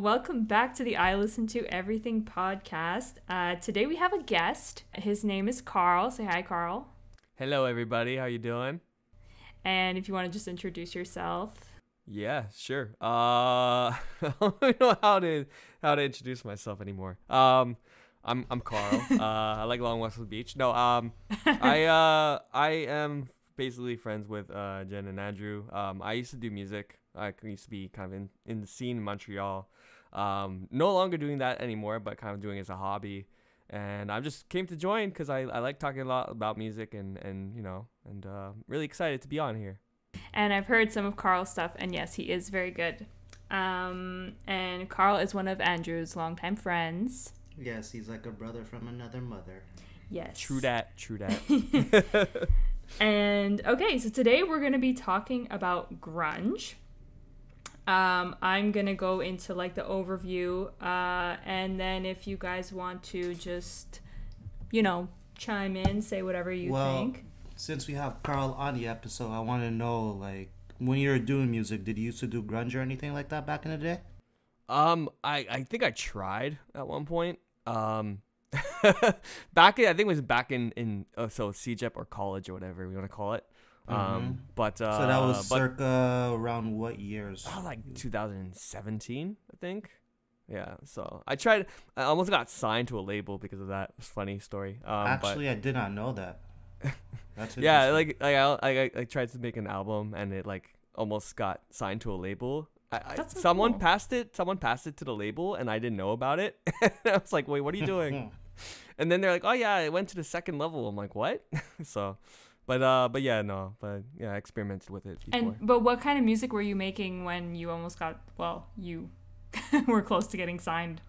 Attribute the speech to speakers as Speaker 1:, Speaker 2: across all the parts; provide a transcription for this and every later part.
Speaker 1: Welcome back to the I Listen to Everything podcast. Uh, today we have a guest. His name is Carl. Say hi, Carl.
Speaker 2: Hello, everybody. How you doing?
Speaker 1: And if you want to just introduce yourself.
Speaker 2: Yeah, sure. Uh, I don't know how to how to introduce myself anymore. Um, I'm I'm Carl. uh, I like Long West Beach. No, um, I uh I am basically friends with uh Jen and Andrew. Um, I used to do music. I used to be kind of in in the scene in Montreal. Um, no longer doing that anymore, but kind of doing it as a hobby. And I just came to join because I, I like talking a lot about music and, and you know, and uh, really excited to be on here.
Speaker 1: And I've heard some of Carl's stuff, and yes, he is very good. Um, and Carl is one of Andrew's longtime friends.
Speaker 3: Yes, he's like a brother from another mother.
Speaker 1: Yes.
Speaker 2: True that, true that.
Speaker 1: and okay, so today we're going to be talking about grunge. Um, I'm gonna go into like the overview, uh, and then if you guys want to just, you know, chime in, say whatever you
Speaker 3: well,
Speaker 1: think.
Speaker 3: Since we have Carl on the episode, I want to know like when you were doing music, did you used to do grunge or anything like that back in the day?
Speaker 2: Um, I I think I tried at one point. Um, back in I think it was back in in uh, so CEGEP or college or whatever we want to call it. Um, mm-hmm. but uh,
Speaker 3: so that was but, circa around what years?
Speaker 2: Oh, like 2017, I think. Yeah, so I tried. I almost got signed to a label because of that. Funny story. Um,
Speaker 3: Actually, but, I did not know that.
Speaker 2: That's yeah. Like, like I, I, I tried to make an album and it like almost got signed to a label. I, I someone cool. passed it. Someone passed it to the label, and I didn't know about it. I was like, "Wait, what are you doing?" and then they're like, "Oh yeah, it went to the second level." I'm like, "What?" so but uh, but yeah, no, but yeah, I experimented with it.
Speaker 1: Before. And but what kind of music were you making when you almost got? Well, you were close to getting signed.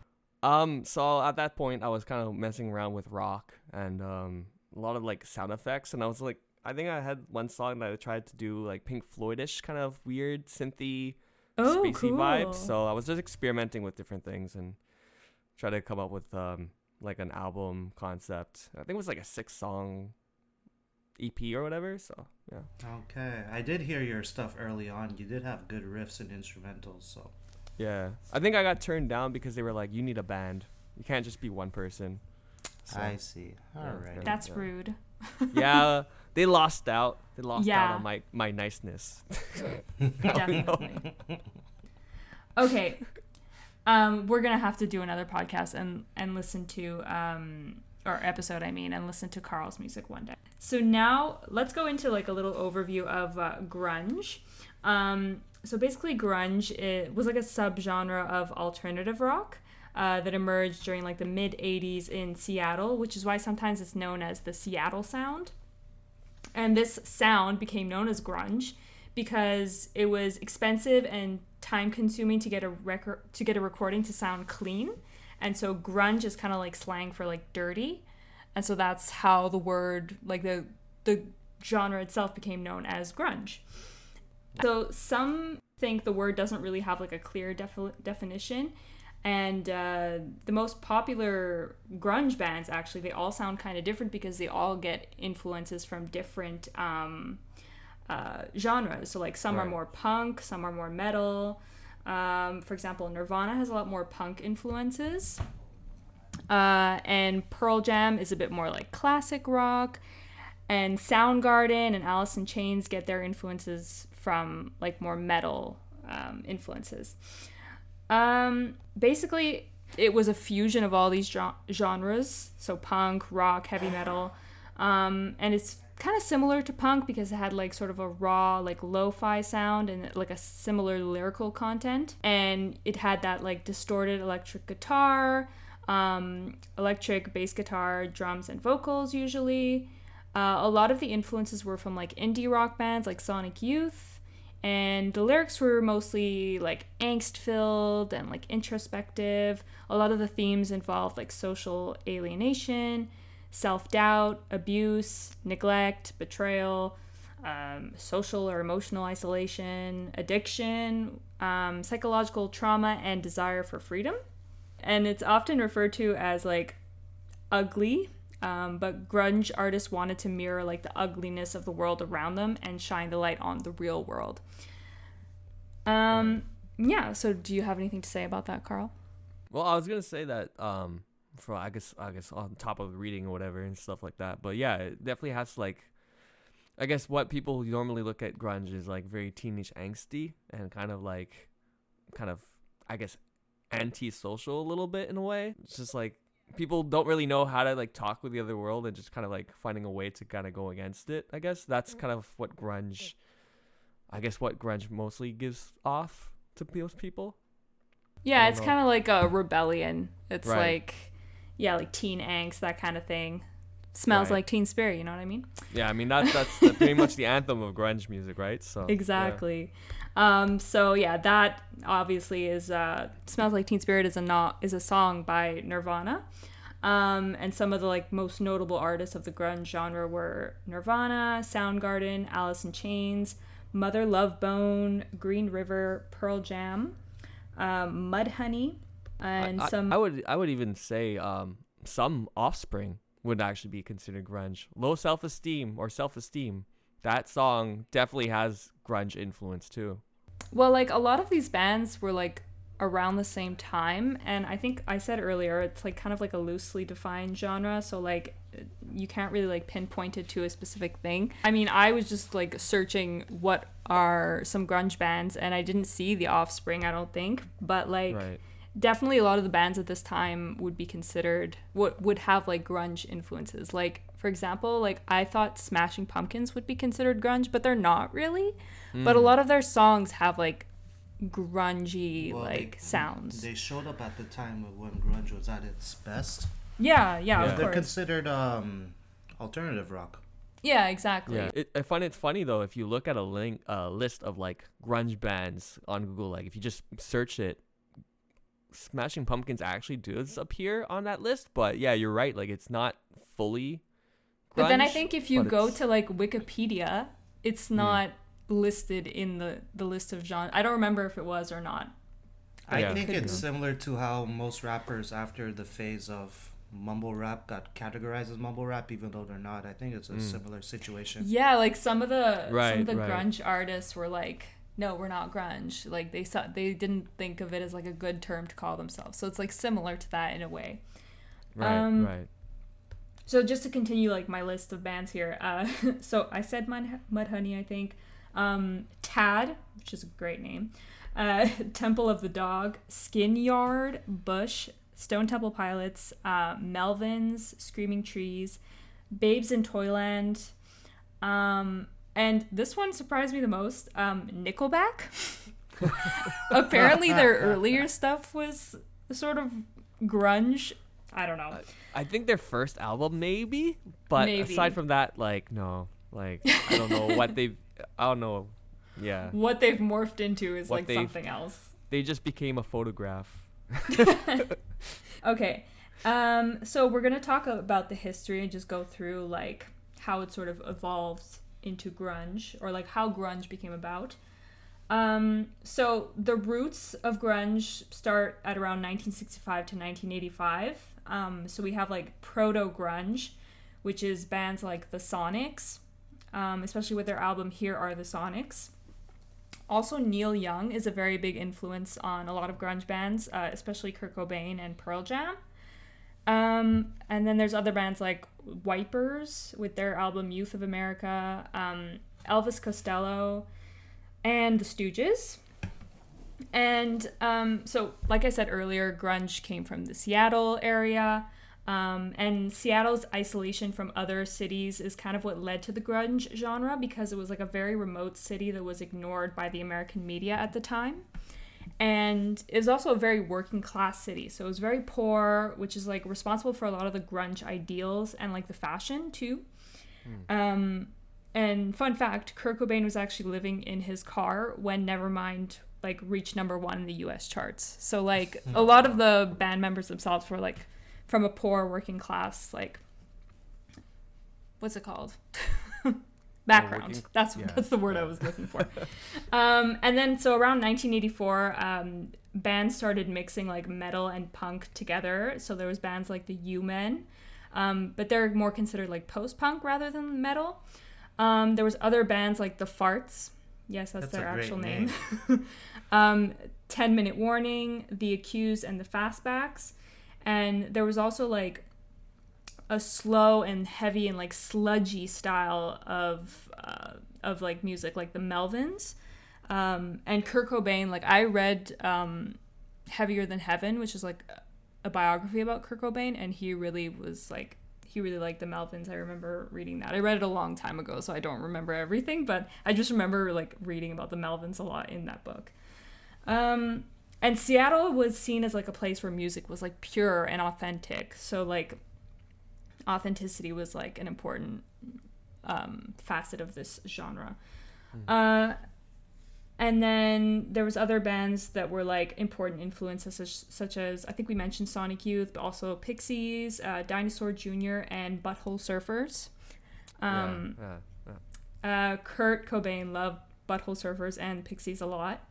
Speaker 2: Um, so at that point, I was kind of messing around with rock and um, a lot of like sound effects, and I was like, I think I had one song that I tried to do like Pink Floydish kind of weird synthy,
Speaker 1: oh,
Speaker 2: spacey
Speaker 1: cool.
Speaker 2: vibes. So I was just experimenting with different things and try to come up with um like an album concept. I think it was like a six song EP or whatever. So yeah.
Speaker 3: Okay, I did hear your stuff early on. You did have good riffs and instrumentals. So.
Speaker 2: Yeah, I think I got turned down because they were like, "You need a band. You can't just be one person."
Speaker 3: So, I see. All yeah, right.
Speaker 1: That's rude.
Speaker 2: yeah, they lost out. They lost yeah. out on my my niceness.
Speaker 1: Definitely. okay. Um, we're gonna have to do another podcast and and listen to um or episode I mean and listen to Carl's music one day. So now let's go into like a little overview of uh, grunge. Um, so basically, grunge was like a subgenre of alternative rock. Uh, that emerged during like the mid 80s in Seattle, which is why sometimes it's known as the Seattle sound. And this sound became known as grunge because it was expensive and time consuming to get a record to get a recording to sound clean. And so grunge is kind of like slang for like dirty. And so that's how the word like the the genre itself became known as grunge. So some think the word doesn't really have like a clear defi- definition and uh, the most popular grunge bands actually they all sound kind of different because they all get influences from different um, uh, genres so like some right. are more punk some are more metal um, for example, Nirvana has a lot more punk influences. Uh, and Pearl Jam is a bit more like classic rock. And Soundgarden and Alice in Chains get their influences from like more metal um, influences. Um, basically, it was a fusion of all these genres so punk, rock, heavy metal. Um, and it's kind of similar to punk because it had like sort of a raw like lo-fi sound and like a similar lyrical content. And it had that like distorted electric guitar um, electric bass guitar drums and vocals usually. Uh, a lot of the influences were from like indie rock bands like sonic youth. And the lyrics were mostly like angst filled and like introspective. A lot of the themes involved like social alienation self doubt, abuse, neglect, betrayal, um, social or emotional isolation, addiction, um, psychological trauma, and desire for freedom. And it's often referred to as like ugly, um, but grunge artists wanted to mirror like the ugliness of the world around them and shine the light on the real world. Um, yeah. So do you have anything to say about that, Carl?
Speaker 2: Well, I was gonna say that um, for I guess I guess on top of reading or whatever and stuff like that. But yeah, it definitely has like, I guess what people normally look at grunge is like very teenage angsty and kind of like, kind of I guess anti-social a little bit in a way. It's just like people don't really know how to like talk with the other world and just kind of like finding a way to kind of go against it. I guess that's mm. kind of what grunge. I guess what grunge mostly gives off to most people.
Speaker 1: Yeah, it's kind of like a rebellion. It's
Speaker 2: Right.
Speaker 1: like, yeah, like teen angst, that kind of thing. Smells
Speaker 2: Right.
Speaker 1: like Teen Spirit, you know what I mean?
Speaker 2: Yeah, I mean that's that's the, pretty much the anthem of grunge music, right? So yeah.
Speaker 1: Exactly. Um, so yeah, that obviously is uh, "Smells Like Teen Spirit" is a not is a song by Nirvana, um, and some of the like most notable artists of the grunge genre were Nirvana, Soundgarden, Alice in Chains, Mother Love Bone, Green River, Pearl Jam, um, Mudhoney, and
Speaker 2: I, I- I, would I would even say um some offspring would actually be considered grunge. Low self esteem or self esteem. That song definitely has grunge influence too.
Speaker 1: Well, like a lot of these bands were like around the same time, and I think I said earlier it's like kind of like a loosely defined genre, so like you can't really like pinpoint it to a specific thing. I mean, I was just like searching what are some grunge bands, and I didn't see The Offspring, I don't think, but like
Speaker 2: Right.
Speaker 1: Definitely a lot of the bands at this time would be considered would would have like grunge influences. Like for example, like I thought Smashing Pumpkins would be considered grunge, but they're not really. But a
Speaker 2: Hmm.
Speaker 1: lot of their songs have like grungy
Speaker 3: Well,
Speaker 1: like
Speaker 3: they-
Speaker 1: sounds.
Speaker 3: They showed up at the time of when grunge was at its best.
Speaker 1: yeah, yeah,
Speaker 2: Yeah.
Speaker 1: of
Speaker 3: They're
Speaker 1: course.
Speaker 3: considered um, alternative rock.
Speaker 1: yeah, exactly.
Speaker 2: Yeah, it, I find it funny though if you look at a link uh, list of like grunge bands on Google, like if you just search it, Smashing Pumpkins actually does appear on that list. But yeah, you're right. Like it's not fully.
Speaker 1: But then I think if you go
Speaker 2: it's-
Speaker 1: to like Wikipedia, it's not listed in the the list of genre. I don't remember if it was or not.
Speaker 3: I
Speaker 2: Yeah.
Speaker 3: think
Speaker 1: Could
Speaker 3: it's
Speaker 1: be.
Speaker 3: similar to how most rappers after the phase of mumble rap got categorized as mumble rap, even though they're not. I think it's a
Speaker 2: Mm.
Speaker 3: similar situation.
Speaker 1: Yeah, like some of the some of the
Speaker 2: right.
Speaker 1: grunge artists were like, "No, we're not grunge." Like they saw they didn't think of it as like a good term to call themselves. So it's like similar to that in a way.
Speaker 2: right,
Speaker 1: um,
Speaker 2: right.
Speaker 1: So just to continue like my list of bands here. Uh, so I said Mud Mudhoney, I think. Um, Tad, which is a great name. Uh, Temple of the Dog, Skin Yard, Bush, Stone Temple Pilots, uh, Melvins, Screaming Trees, Babes in Toyland, um, and this one surprised me the most. Um, Nickelback. Apparently, their earlier stuff was sort of grunge. I don't know.
Speaker 2: I think their first album maybe, but
Speaker 1: Maybe.
Speaker 2: aside from that, like no, like I don't know what they've. I don't know. Yeah,
Speaker 1: What they've morphed into is
Speaker 2: What
Speaker 1: like something else.
Speaker 2: they just became a photograph.
Speaker 1: Okay. Um, so we're gonna talk about the history and just go through like how it sort of evolved into grunge or like how grunge became about. Um, so the roots of grunge start at around 1965 to 1985. Um, so we have like proto grunge, which is bands like the Sonics, um, especially with their album "Here Are the Sonics." Also, Neil Young is a very big influence on a lot of grunge bands, uh, especially Kurt Cobain and Pearl Jam. Um, and then there's other bands like Wipers with their album Youth of America, um, Elvis Costello, and the Stooges. And um, so, like I said earlier, grunge came from the Seattle area. Um, and Seattle's isolation from other cities is kind of what led to the grunge genre because it was like a very remote city that was ignored by the American media at the time. And it was also a very working class city. So it was very poor, which is like responsible for a lot of the grunge ideals and like the fashion too. Um, and fun fact Kurt Cobain was actually living in his car when Nevermind like reached number one in the US charts. So like a lot of the band members themselves were like from a poor working class like what's it called? Background. that's
Speaker 2: yeah,
Speaker 1: that's the word I was looking for. um, and then so around 1984, um, bands started mixing like metal and punk together. So there was bands like the U-Men, um, but they're more considered like post-punk rather than metal. Um, there was other bands like the Farts, Yes, that's,
Speaker 3: That's
Speaker 1: their actual name. um, 10 Minute Warning, The Accused, and The Fastbacks. And there was also like a slow and heavy and like sludgy style of uh, of like music, like the Melvins. Um, and Kurt Cobain, like I read um, Heavier Than Heaven, which is like a biography about Kurt Cobain, and he really was like he really liked the Melvins. I remember reading that. I read it a long time ago, so I don't remember everything, but I just remember like reading about the Melvins a lot in that book. Um, and Seattle was seen as like a place where music was like pure and authentic. So like authenticity was like an important um, facet of this genre. Uh, and then there was other bands that were like important influences such, such as I think we mentioned Sonic Youth, but also Pixies, uh, Dinosaur Jr., and Butthole Surfers. Um,
Speaker 2: yeah, yeah, yeah.
Speaker 1: uh, Kurt Cobain loved Butthole Surfers and Pixies a lot.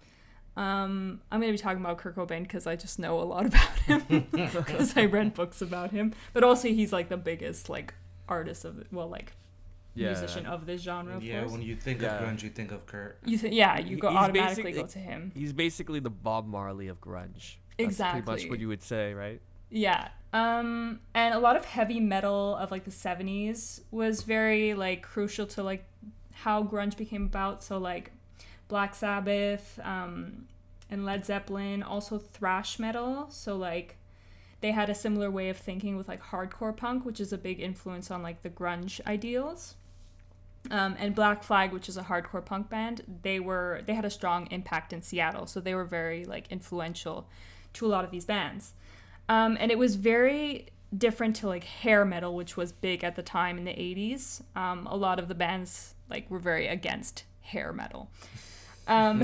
Speaker 1: Um, I'm going to be talking about Kurt Cobain because I just know a lot about him because I read books about him. But also, he's like the biggest like artist of the, well, like
Speaker 2: Yeah.
Speaker 1: musician of this genre. Of
Speaker 3: yeah,
Speaker 1: course.
Speaker 3: when you think
Speaker 2: Yeah.
Speaker 3: of grunge, you think of Kurt.
Speaker 1: you th- yeah, you go
Speaker 2: He's
Speaker 1: automatically go to him.
Speaker 2: He's basically the Bob Marley of grunge. That's pretty
Speaker 1: Exactly.
Speaker 2: much what you would say, right?
Speaker 1: Yeah. Um, and a lot of heavy metal of like the 70s was very like crucial to like how grunge became about. So like Black Sabbath, um, and Led Zeppelin, also thrash metal. So like they had a similar way of thinking with like hardcore punk, which is a big influence on like the grunge ideals. Um, and Black Flag, which is a hardcore punk band, they were they had a strong impact in Seattle, so they were very like influential to a lot of these bands. Um, and it was very different to like hair metal, which was big at the time in the 80s. Um, a lot of the bands like were very against hair metal. Um,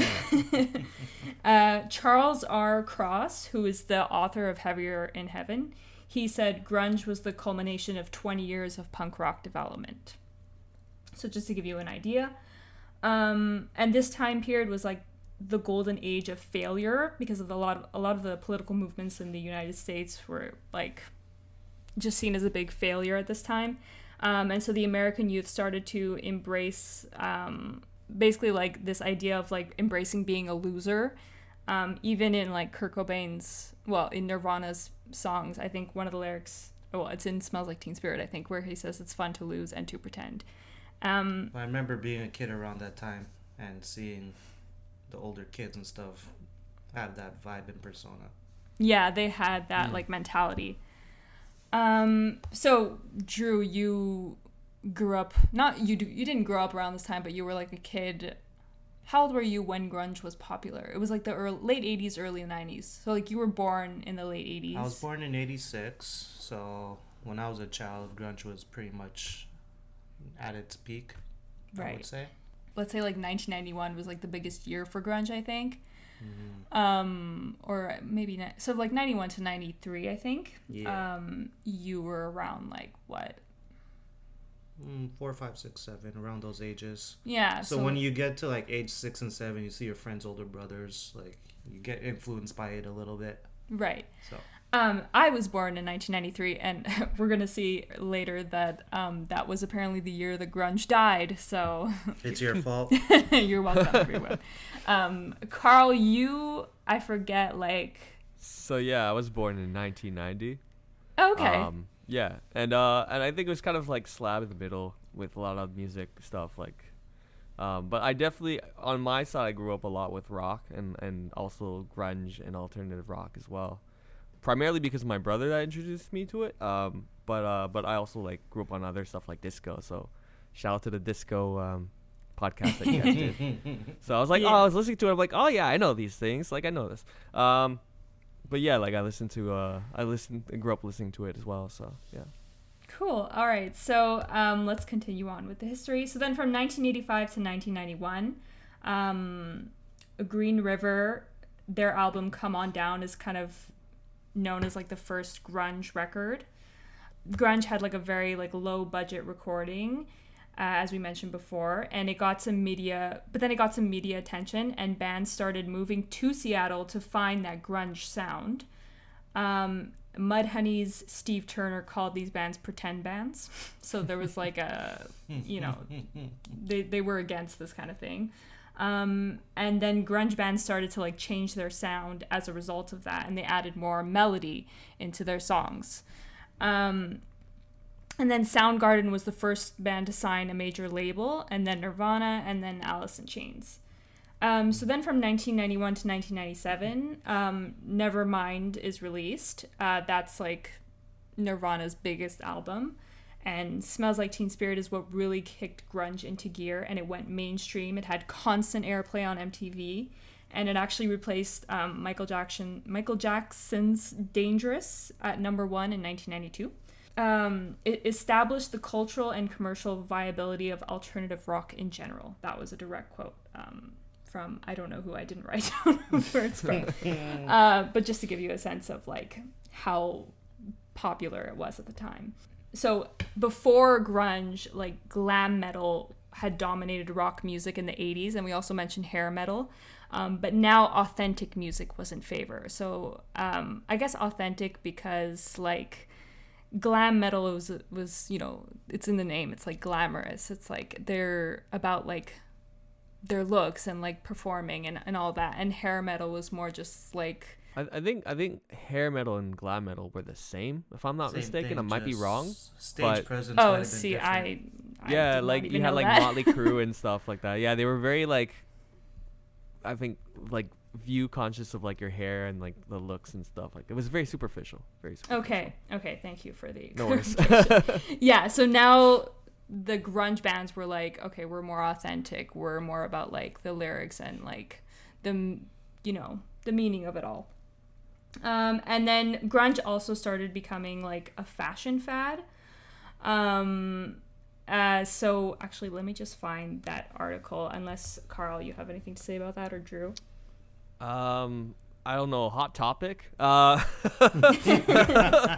Speaker 1: uh, Charles R. Cross, who is the author of Heavier Than Heaven, he said grunge was the culmination of 20 years of punk rock development. So just to give you an idea, um, and this time period was like the golden age of failure because of a lot of a lot of the political movements in the United States were like just seen as a big failure at this time. Um, and so the American youth started to embrace um, basically like this idea of like embracing being a loser. Um, even in like Kurt Cobain's, well, in Nirvana's songs, I think one of the lyrics, well, it's in Smells Like Teen Spirit, I think, where he says it's fun to lose and to pretend. Um,
Speaker 3: I remember being a kid around that time and seeing the older kids and stuff have that vibe and persona.
Speaker 1: yeah, they had that
Speaker 3: Mm.
Speaker 1: like mentality. Um, so Drew, you grew up not you do, you didn't grow up around this time, but you were like a kid. How old were you when grunge was popular? It was like the early, late '80s, early '90s. So like you were born in the late '80s.
Speaker 3: I was born in 86, so when I was a child, grunge was pretty much at its peak,
Speaker 1: right.
Speaker 3: I would say.
Speaker 1: Let's say like 1991 was like the biggest year for grunge, I think.
Speaker 3: Mhm.
Speaker 1: Um, or maybe ni- so like 91 to 93, I think.
Speaker 3: Yeah.
Speaker 1: Um, you were around like what?
Speaker 3: Mm, four, five, six, seven, around those ages.
Speaker 1: Yeah.
Speaker 3: So, when you get to like age six and seven, you see your friends' older brothers, like you get influenced by it a little bit.
Speaker 1: right.
Speaker 3: So
Speaker 1: Um, I was born in 1993, and we're gonna see later that um, that was apparently the year the grunge died. So
Speaker 3: it's your fault.
Speaker 1: you're welcome, everyone. Um, Carl, you, I forget, like,
Speaker 2: So yeah, I was born in 1990.
Speaker 1: okay,
Speaker 2: Um, yeah, and uh, and I think it was kind of like slab in the middle with a lot of music stuff like. Um, but I definitely on my side I grew up a lot with rock and and also grunge and alternative rock as well. Primarily because of my brother that introduced me to it. Um, but uh, but I also like grew up on other stuff like disco. So shout out to the disco um, podcast that you guys did. So I was like,
Speaker 1: Yeah.
Speaker 2: oh, I was listening to it. I'm like, oh yeah, I know these things. Like I know this. Um, but yeah, like I listened to, uh, I listened and grew up listening to it as well. So yeah.
Speaker 1: Cool. All right. So um, let's continue on with the history. So then from 1985 to 1991, um, Green River, their album Come On Down is kind of known as like the first grunge record. Grunge had like a very like low budget recording. Uh, as we mentioned before, and it got some media, but then it got some media attention, and bands started moving to Seattle to find that grunge sound. Um, Mudhoney's Steve Turner called these bands pretend bands. So there was like a, you know, they, they were against this kind of thing. Um, and then grunge bands started to like change their sound as a result of that, and they added more melody into their songs. Um, and then Soundgarden was the first band to sign a major label, and then Nirvana, and then Alice in Chains. Um, so then from 1991 to 1997, um, Nevermind is released. Uh, that's like Nirvana's biggest album. And Smells Like Teen Spirit is what really kicked grunge into gear and it went mainstream. It had constant airplay on MTV and it actually replaced um, Michael Jackson Michael Jackson's Dangerous at number one in 1992. Um, it established the cultural and commercial viability of alternative rock in general. That was a direct quote um, from I don't know who I didn't write down where it's from, uh, but just to give you a sense of like how popular it was at the time. So before grunge, like glam metal had dominated rock music in the 80s, and we also mentioned hair metal. Um, but now authentic music was in favor. So um, I guess authentic because like glam metal was was you know it's in the name. It's like glamorous. It's like they're about like their looks and like performing and, and all that. And hair metal was more just like
Speaker 2: I, I think I think hair metal and glam metal were the same. If I'm not
Speaker 3: Same
Speaker 2: mistaken,
Speaker 3: thing,
Speaker 2: I might be wrong.
Speaker 3: Stage
Speaker 2: but-
Speaker 3: presence. Oh, might
Speaker 1: oh
Speaker 3: have been
Speaker 1: see. I, I
Speaker 2: yeah, like you had like
Speaker 1: that.
Speaker 2: Motley Crue and stuff like that. Yeah, they were very like, I think like view conscious of like your hair and like the looks and stuff. Like it was very superficial. Very superficial.
Speaker 1: Okay, okay, thank you for the
Speaker 2: No worries.
Speaker 1: yeah, so now the grunge bands were like, okay, we're more authentic. We're more about like the lyrics and like the you know the meaning of it all. Um, and then grunge also started becoming like a fashion fad. Um, uh, so actually, let me just find that article. Unless Carl, you have anything to say about that, or Drew?
Speaker 2: Um, I don't know. Hot topic. Uh,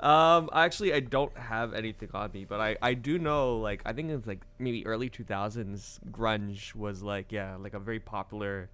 Speaker 2: um, actually, I don't have anything on me, but I I do know like I think it's like maybe early two thousands. Grunge was like yeah like a very popular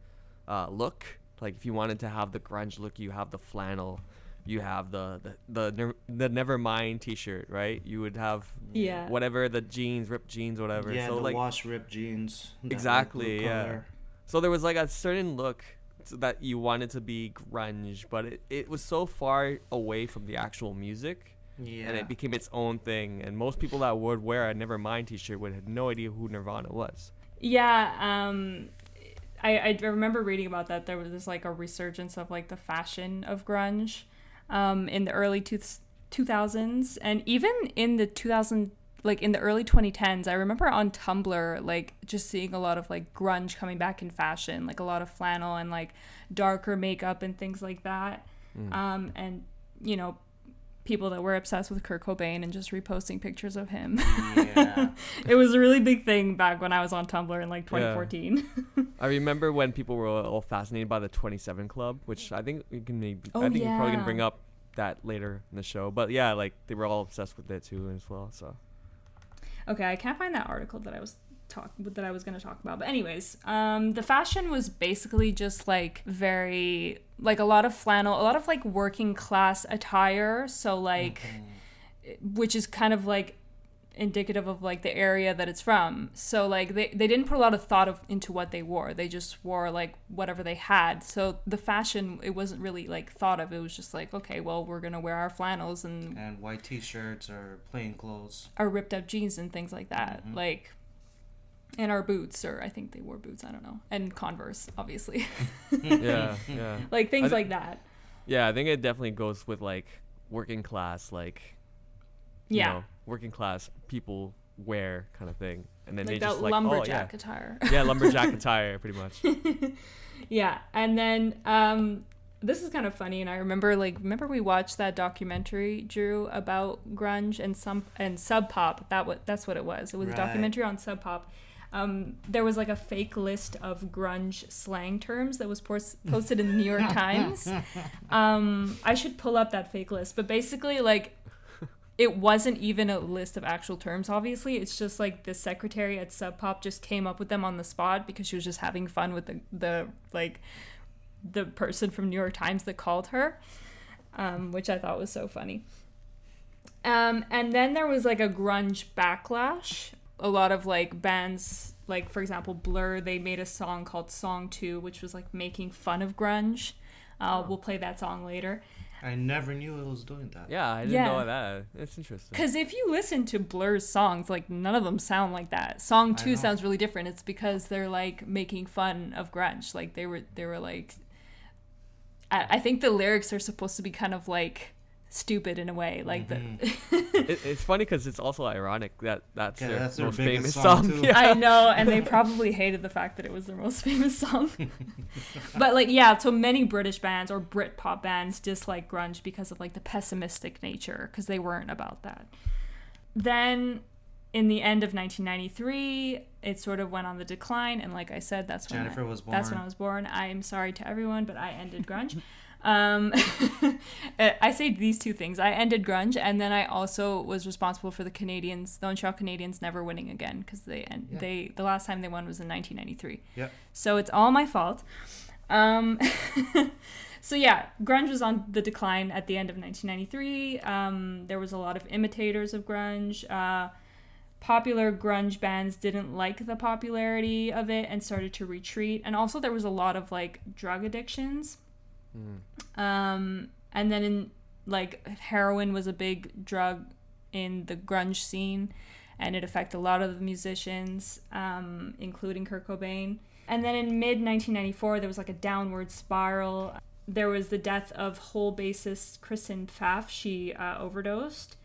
Speaker 2: uh, look. Like if you wanted to have the grunge look, you have the flannel. You have the the the, Never- the Nevermind T-shirt, right? You would have
Speaker 1: Yeah.
Speaker 2: whatever the jeans, ripped jeans, whatever.
Speaker 3: Yeah,
Speaker 2: so
Speaker 3: the
Speaker 2: like
Speaker 3: wash ripped jeans. that light
Speaker 2: Exactly, yeah.
Speaker 3: color.
Speaker 2: So there was like a certain look s- that you wanted to be grunge, but it, it was so far away from the actual music,
Speaker 3: Yeah.
Speaker 2: and it became its own thing. And most people that would wear a Nevermind T-shirt would have no idea who Nirvana was.
Speaker 1: Yeah, um, I, I remember reading about that. There was this, like a resurgence of like the fashion of grunge um, in the early two, 2000s, and even in the 2000 like in the early 2010s. I remember on Tumblr like just seeing a lot of like grunge coming back in fashion, like a lot of flannel and like darker makeup and things like that. Um, and you know, people that were obsessed with Kurt Cobain and just reposting pictures of him.
Speaker 3: Yeah.
Speaker 1: it was a really big thing back when I was on Tumblr in like
Speaker 2: Yeah.
Speaker 1: 2014.
Speaker 2: I remember when people were all fascinated by the 27 Club, which I think we can maybe.
Speaker 1: Oh,
Speaker 2: I think we're probably gonna bring up that later in the show. But yeah, like they were all obsessed with it too as well. So
Speaker 1: okay, I can't find that article that I was talk that I was going to talk about. But anyways, um the fashion was basically just like very like a lot of flannel, a lot of like working class attire, so like which is kind of like indicative of like the area that it's from. So like they, they didn't put a lot of thought of into what they wore. They just wore like whatever they had. So the fashion it wasn't really like thought of. It was just like, okay, well we're gonna wear our flannels and
Speaker 3: and white t-shirts or plain clothes.
Speaker 1: our ripped up jeans and things like that.
Speaker 3: Mhm.
Speaker 1: Like and our boots, or I think they wore boots, I don't know. And Converse, obviously.
Speaker 2: yeah, yeah,
Speaker 1: like things
Speaker 2: I thi-
Speaker 1: like that.
Speaker 2: yeah. I think it definitely goes with like working class, like you
Speaker 1: Yeah.
Speaker 2: know, working class people wear kind of thing, and then
Speaker 1: like
Speaker 2: they
Speaker 1: that
Speaker 2: just like
Speaker 1: lumberjack
Speaker 2: oh
Speaker 1: attire.
Speaker 2: yeah, yeah, lumberjack attire, pretty much.
Speaker 1: yeah and then um this is kind of funny and i remember like remember we watched that documentary drew about grunge and some and sub pop that what that's what it was it was a documentary on sub pop um, there was like a fake list of grunge slang terms that was pos- posted in the New York Times. Um, I should pull up that fake list, but basically, like, it wasn't even a list of actual terms. Obviously, it's just like the secretary at Sub Pop just came up with them on the spot because she was just having fun with the the like the person from New York Times that called her, um, which I thought was so funny. Um, and then there was like a grunge backlash a lot of like bands like for example blur they made a song called song 2 which was like making fun of grunge uh, we'll play that song later
Speaker 3: I never knew it was doing that.
Speaker 2: Yeah, I didn't
Speaker 1: Yeah.
Speaker 2: know that. It's interesting.
Speaker 1: because if you listen to blur's songs like none of them sound like that song 2 sounds really different it's because they're like making fun of grunge like they were they were like I, I think the lyrics are supposed to be kind of like stupid in a way like the mm-hmm.
Speaker 2: it, it's funny because it's also ironic that that's
Speaker 3: Yeah,
Speaker 2: their
Speaker 3: that's
Speaker 2: most
Speaker 3: biggest
Speaker 2: famous
Speaker 3: song,
Speaker 2: song. Yeah.
Speaker 1: I know, and they probably hated the fact that it was their most famous song. but like, yeah, so many British bands or Brit pop bands dislike grunge because of like the pessimistic nature, because they weren't about that. Then, in the end of 1993, it sort of went on the decline, and like I said, that's when
Speaker 3: Jennifer
Speaker 1: I,
Speaker 3: was
Speaker 1: That's when. I was born. I am sorry to everyone, but I ended grunge. Um, I say these two things. I ended grunge, and then I also was responsible for the Canadiens, the Montreal Canadiens, never winning again because they and
Speaker 3: Yeah.
Speaker 1: they the last time they won was in 1993.
Speaker 3: Yep.
Speaker 1: So it's all my fault. Um, so yeah, grunge was on the decline at the end of 1993. Um, there was a lot of imitators of grunge. Uh, popular grunge bands didn't like the popularity of it and started to retreat. And also there was a lot of like drug addictions. Um, and then in like heroin was a big drug in the grunge scene and it affected a lot of the musicians, um, including Kurt Cobain. And then in mid 1994, there was like a downward spiral. There was the death of Hole bassist Kristen Pfaff. She uh, overdosed.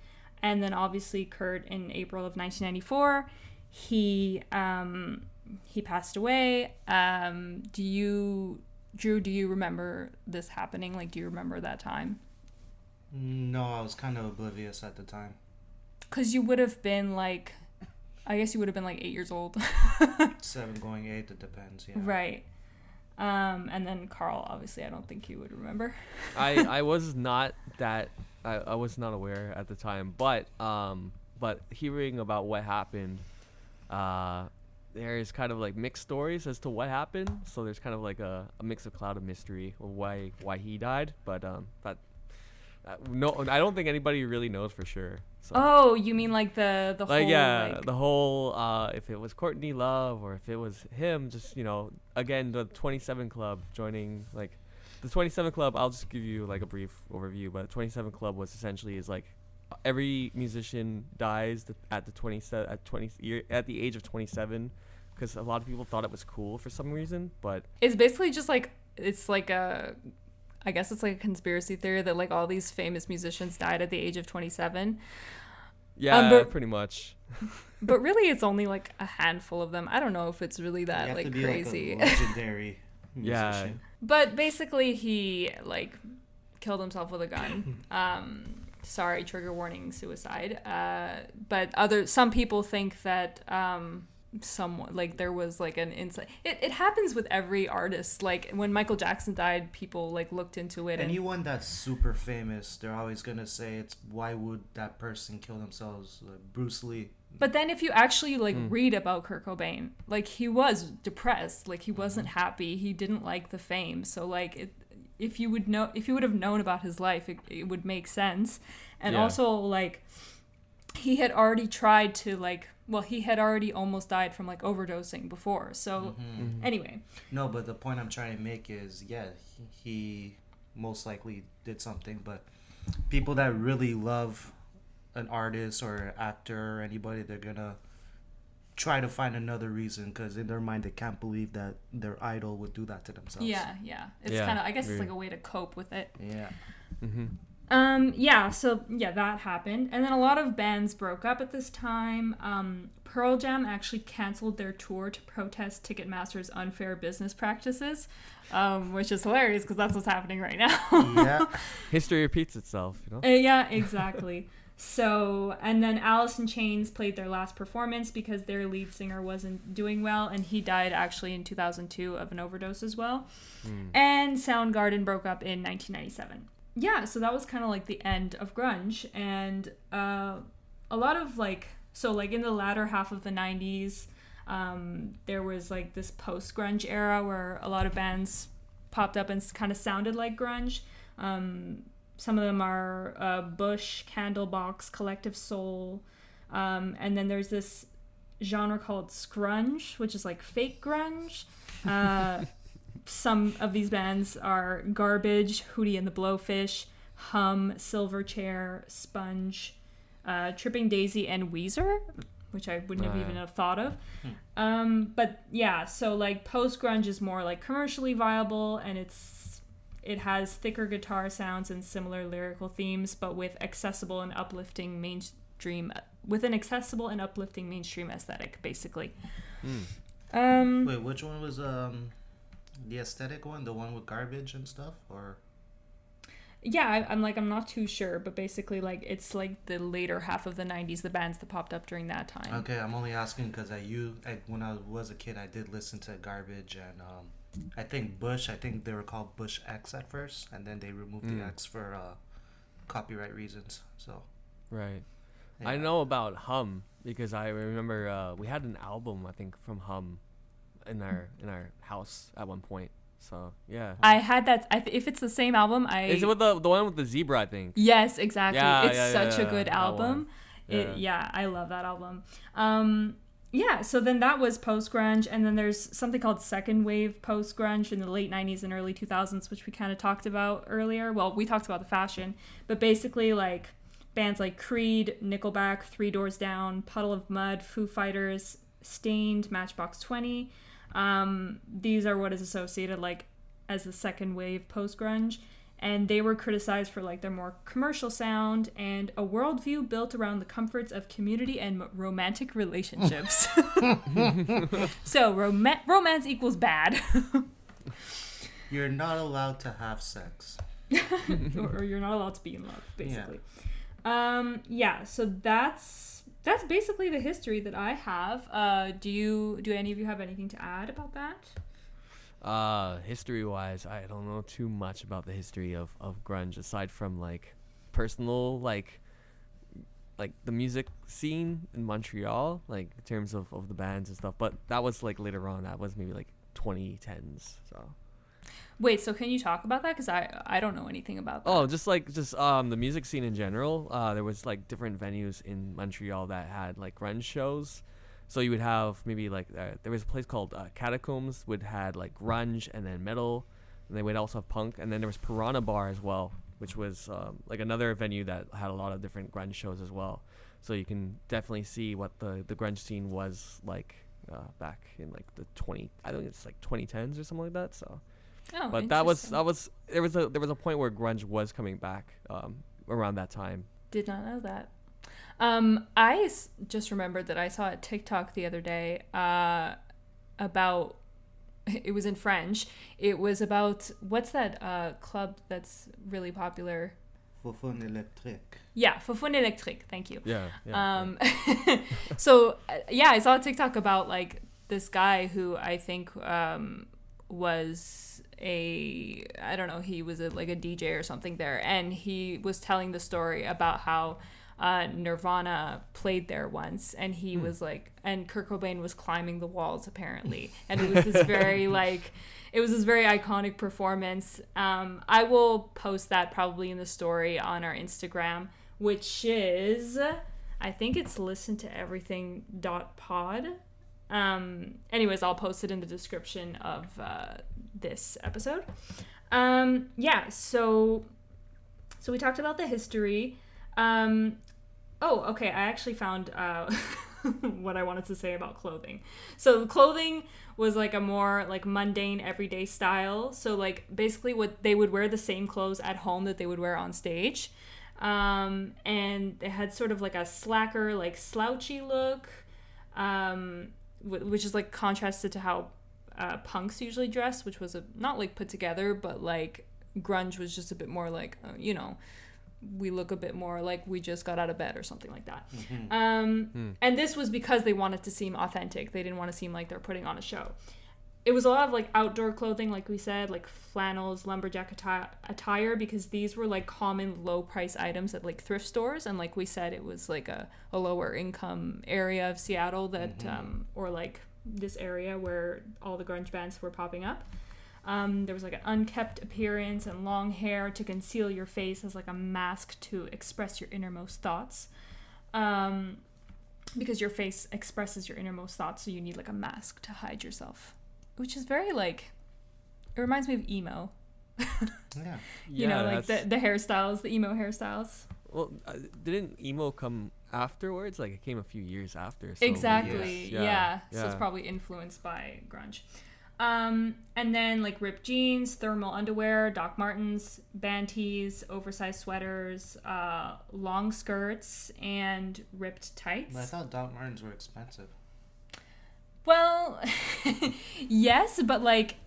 Speaker 1: And then obviously Kurt in April of 1994, he um, he passed away. Um, do you, Drew? Do you remember this happening? Like, do you remember that time?
Speaker 3: No, I was kind of oblivious at the time.
Speaker 1: Because you would have been like, I guess you would have been like eight years old.
Speaker 3: Seven going eight, it depends. Yeah.
Speaker 1: Right. Um, and then Carl, obviously, I don't think you would remember.
Speaker 2: I I was not that I, I was not aware at the time, but um but hearing about what happened, uh, there's kind of like mixed stories as to what happened. So there's kind of like a, a mix of cloud of mystery of why why he died, but um that. Uh, no, I don't think anybody really knows for sure. So.
Speaker 1: Oh, you mean like the the
Speaker 2: like
Speaker 1: whole
Speaker 2: yeah
Speaker 1: like,
Speaker 2: the whole uh if it was courtney love or if it was him just you know again the 27 club joining like the 27 club i'll just give you like a brief overview but 27 club was essentially is like every musician dies at the 27 at 20 year at the age of 27 because a lot of people thought it was cool for some reason but
Speaker 1: It's basically just like it's like a, I guess it's like a conspiracy theory that like all these famous musicians died at the age of twenty seven,
Speaker 2: yeah
Speaker 1: but-
Speaker 2: pretty much
Speaker 1: but really it's only like a handful of them. I don't know if it's really
Speaker 3: You
Speaker 1: that
Speaker 3: have
Speaker 1: like
Speaker 3: to be
Speaker 1: crazy.
Speaker 3: like a legendary
Speaker 2: Yeah.
Speaker 1: But basically, he like killed himself with a gun. Um, sorry, trigger warning, suicide. Uh, but other some people think that um, someone like there was like an insight. It it happens with every artist. Like when Michael Jackson died, people like looked into it and.
Speaker 3: Anyone that's super famous, they're always gonna say it's why would that person kill themselves? Like Bruce Lee.
Speaker 1: But then if you actually like read about Kurt Cobain, like he was depressed, like he wasn't happy, he didn't like the fame. So like it, if you would know if you would have known about his life, it, it would make sense. And
Speaker 2: Yeah.
Speaker 1: also like he had already tried to like well, he had already almost died from like overdosing before. So mm-hmm. Mm-hmm. anyway,
Speaker 3: No, but the point I'm trying to make is, yeah, he, he most likely did something, but people that really love an artist or actor or anybody, they're gonna try to find another reason because in their mind they can't believe that their idol would do that to themselves.
Speaker 1: yeah, yeah. It's
Speaker 2: Yeah,
Speaker 1: kind of I guess it's like a way to cope with it.
Speaker 3: Yeah.
Speaker 2: hmm
Speaker 1: Um, yeah, so yeah, that happened. And then a lot of bands broke up at this time. Um, Pearl Jam actually canceled their tour to protest Ticketmaster's unfair business practices, um, which is hilarious because that's what's happening right now.
Speaker 3: Yeah.
Speaker 2: history repeats itself you know
Speaker 1: Uh, yeah, exactly. So, and then Alice in Chains played their last performance because their lead singer wasn't doing well, and he died actually in 2002 of an overdose as well. And Soundgarden broke up in 1997. Yeah, so that was kind of like the end of grunge, and uh, a lot of like, so like in the latter half of the 90s, um, there was like this post grunge era where a lot of bands popped up and kind of sounded like grunge. Um, some of them are uh, Bush, Candlebox, Collective Soul, um, and then there's this genre called scrunge, which is like fake grunge. Uh, some of these bands are Garbage, Hootie and the Blowfish, Hum, Silverchair, Sponge, uh, Tripping Daisy, and Weezer, which I wouldn't have
Speaker 2: Ah.
Speaker 1: even have thought of. Um, but yeah, so like post grunge is more like commercially viable, and it's it has thicker guitar sounds and similar lyrical themes, but with accessible and uplifting mainstream with an accessible and uplifting mainstream aesthetic, basically. Um,
Speaker 3: Wait, which one was um the aesthetic one? The one with garbage and stuff, or
Speaker 1: yeah, I, I'm like I'm not too sure, but basically like it's like the later half of the '90s, the bands that popped up during that time.
Speaker 3: okay? I'm only asking because I you I, when I was a kid, I did listen to garbage and um I think Bush. I think they were called Bush X at first, and then they removed the
Speaker 2: Mm.
Speaker 3: X for uh copyright reasons. So
Speaker 2: Right.
Speaker 3: yeah.
Speaker 2: I know about Hum because I remember uh, we had an album I think from Hum in our in our house at one point. So yeah.
Speaker 1: I had that. I th- if it's the same album, I
Speaker 2: Is it with the the one with the zebra? I think.
Speaker 1: Yes, exactly.
Speaker 2: Yeah,
Speaker 1: it's
Speaker 2: yeah,
Speaker 1: such
Speaker 2: yeah,
Speaker 1: a good album.
Speaker 2: one.
Speaker 1: It, yeah, I love that album. Um, yeah, so then that was post grunge, and then there's something called second wave post grunge in the late 90s and early 2000s, which we kind of talked about earlier. Well, we talked about the fashion, but basically, like bands like Creed, Nickelback, Three Doors Down, Puddle of Mudd, Foo Fighters, Staind, Matchbox 20. Um, these are what is associated like as the second wave post grunge, and they were criticized for like their more commercial sound and a worldview built around the comforts of community and romantic relationships. so rom- romance equals bad,
Speaker 3: you're not allowed to have sex.
Speaker 1: or, or you're not allowed to be in love, basically. Um, yeah. So that's that's basically the history that I have. Uh, do you do any of you have anything to add about that?
Speaker 2: Uh, history wise, I don't know too much about the history of, of grunge aside from like personal like like the music scene in Montreal, like in terms of, of the bands and stuff. But that was like later on. That was maybe like 2010s. So
Speaker 1: Wait, so can you talk about that? Because I I don't know anything about that.
Speaker 2: oh, just like just um the music scene in general. Uh, there was like different venues in Montreal that had like grunge shows. So you would have maybe like uh, there was a place called uh, Catacombs would had like grunge and then metal, and they would also have punk, and then there was Piranha Bar as well, which was um, like another venue that had a lot of different grunge shows as well. So you can definitely see what the the grunge scene was like uh, back in like the twenty I think it's like 2010s or something like that. So
Speaker 1: Oh,
Speaker 2: but that was that was there was a there was a point where grunge was coming back um, around that time.
Speaker 1: Did not know that. Um, I s- just remembered that I saw a TikTok the other day uh, about. It was in French. It was about what's that uh, club that's really popular?
Speaker 3: Foufounes Electric.
Speaker 1: Yeah, Foufounes Électriques. Thank you.
Speaker 2: Yeah, yeah.
Speaker 1: Um, so uh, yeah, I saw a TikTok about like this guy who I think um, was a I don't know he was a, like a DJ or something there, and he was telling the story about how uh, Nirvana played there once, and he was like, and Kurt Cobain was climbing the walls apparently, and it was this very like. It was this very iconic performance. Um, I will post that probably in the story on our Instagram, which is I think it's listen to everything dot pod. Um, anyways, I'll post it in the description of uh, this episode. Um, yeah, so so we talked about the history. Um, oh, okay. I actually found uh, what I wanted to say about clothing. So clothing was like a more like mundane everyday style. So like basically what they would wear the same clothes at home that they would wear on stage. Um, and they had sort of like a slacker, like slouchy look, um, which is like contrasted to how uh, punks usually dress, which was a, not like put together, but like grunge was just a bit more like, uh, you know, we look a bit more like we just got out of bed or something like that. Um, And this was because they wanted to seem authentic. They didn't want to seem like they're putting on a show. It was a lot of like outdoor clothing, like we said, like flannels, lumberjack atti- attire, because these were like common low price items at like thrift stores. And like we said, it was like a, a lower income area of Seattle that, um, or like this area where all the grunge bands were popping up. Um, there was like an unkept appearance and long hair to conceal your face as like a mask to express your innermost thoughts. Um, because your face expresses your innermost thoughts, so you need like a mask to hide yourself, which is very like. It reminds me of emo.
Speaker 3: Yeah.
Speaker 1: You know, like the, the hairstyles, the emo hairstyles.
Speaker 2: Well, uh, didn't emo come afterwards? Like it came a few years after. So
Speaker 1: exactly.
Speaker 2: yes.
Speaker 1: Yeah.
Speaker 2: Yeah,
Speaker 1: So it's probably influenced by grunge. Um, and then like ripped jeans, thermal underwear, Doc Martens, band tees, oversized sweaters, uh, long skirts, and ripped tights.
Speaker 3: But I thought Doc Martens were expensive.
Speaker 1: Well, yes, but like,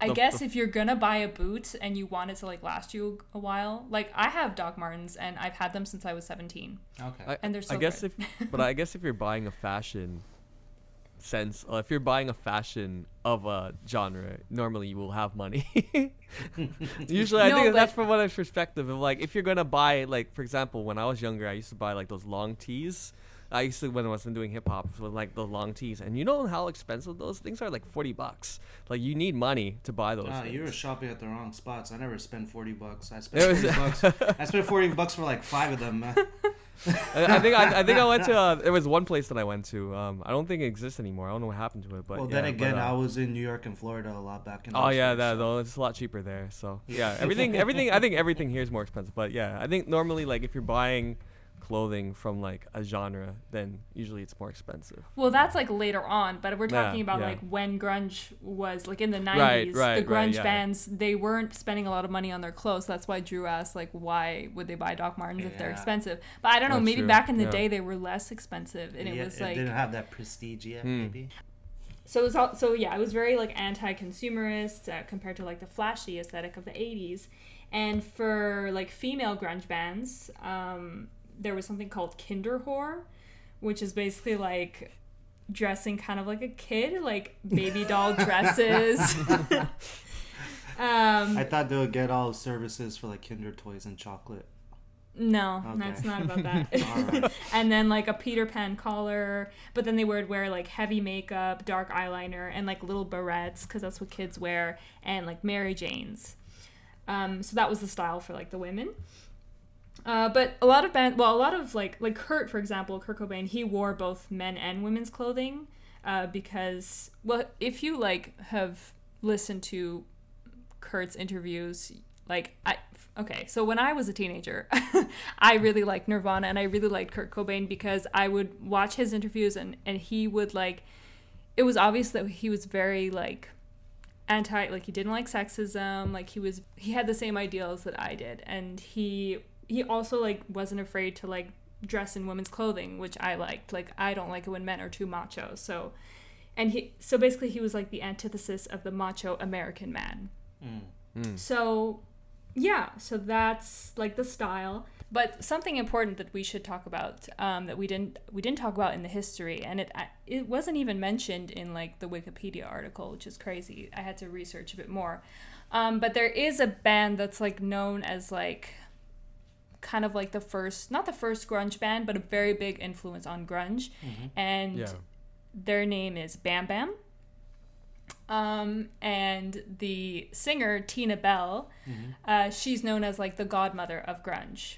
Speaker 1: I
Speaker 2: The-
Speaker 1: guess
Speaker 2: the-
Speaker 1: if you're gonna buy a boot and you want it to like last you a while, like I have Doc Martens and I've had them since I was 17.
Speaker 3: Okay.
Speaker 2: I,
Speaker 1: And they're so
Speaker 2: I guess
Speaker 1: good.
Speaker 2: if, but I guess if you're buying a fashion sense, uh, if you're buying a fashion of a genre, normally you will have money. Usually, I
Speaker 1: No,
Speaker 2: think that's from what I perspective of like if you're gonna buy like for example, when I was younger, I used to buy like those long tees. I used to when I was doing hip hop with like the long tees, and you know how expensive those things are, like forty bucks. Like you need money to buy those.
Speaker 3: Ah, you were shopping at the wrong spots. I never spend forty bucks. I spent forty bucks. I spent forty bucks for like five of them.
Speaker 2: I, I think I, I think I went to uh, there was one place that I went to. Um, I don't think it exists anymore. I don't know what happened to it. But
Speaker 3: well,
Speaker 2: yeah,
Speaker 3: then
Speaker 2: but,
Speaker 3: again,
Speaker 2: uh,
Speaker 3: I was in New York and Florida a lot back in.
Speaker 2: Oh yeah,
Speaker 3: days,
Speaker 2: that
Speaker 3: so-
Speaker 2: though it's a lot cheaper there. So yeah, everything everything I think everything here is more expensive. But yeah, I think normally like if you're buying clothing from like a genre, then usually it's more expensive.
Speaker 1: Well, that's like later on, but we're
Speaker 2: Yeah,
Speaker 1: talking about
Speaker 2: yeah.
Speaker 1: like when grunge was like in the 90s.
Speaker 2: Right, right,
Speaker 1: the
Speaker 2: right,
Speaker 1: grunge
Speaker 2: yeah.
Speaker 1: bands, they weren't spending a lot of money on their clothes. That's why Drew asked, like, why would they buy Doc Martens if they're expensive? But I don't know,
Speaker 2: That's
Speaker 1: maybe
Speaker 2: true,
Speaker 1: back in the
Speaker 2: yeah.
Speaker 1: day they were less expensive. And it
Speaker 3: Yeah,
Speaker 1: was like.
Speaker 3: They didn't have that prestige yet,
Speaker 2: Hmm.
Speaker 3: maybe.
Speaker 1: So it was all, so yeah, it was very like anti-consumerist uh, compared to like the flashy aesthetic of the 80s. And for like female grunge bands, um, there was something called Kinderwhore, which is basically like dressing kind of like a kid, like baby doll dresses. um,
Speaker 3: I thought they would get all services for like Kinder toys and chocolate.
Speaker 1: no,
Speaker 3: Okay.
Speaker 1: that's not about that.
Speaker 3: Alright.
Speaker 1: and then like a Peter Pan collar, but then they would wear like heavy makeup, dark eyeliner, and like little barrettes because that's what kids wear, and like Mary Janes. Um, so that was the style for like the women. Uh, but a lot of band, well, a lot of like like Kurt, for example, Kurt Cobain, he wore both men and women's clothing uh, because well, if you like have listened to Kurt's interviews, like I okay, so when I was a teenager, I really liked Nirvana and I really liked Kurt Cobain because I would watch his interviews and and he would like it was obvious that he was very like anti like he didn't like sexism, like he was he had the same ideals that I did and he he also like wasn't afraid to like dress in women's clothing, which I liked. Like I don't like it when men are too macho. So and he so basically he was like the antithesis of the macho American man.
Speaker 3: Mm.
Speaker 2: Mm.
Speaker 1: So, yeah, so that's like the style. But something important that we should talk about um, that we didn't we didn't talk about in the history, and it it wasn't even mentioned in like the Wikipedia article, which is crazy. I had to research a bit more. Um, but there is a band that's like known as like kind of like the first, not the first grunge band, but a very big influence on grunge, and
Speaker 2: Yeah.
Speaker 1: their name is Bam Bam. Um, and the singer Tina Bell, uh, she's known as like the godmother of grunge,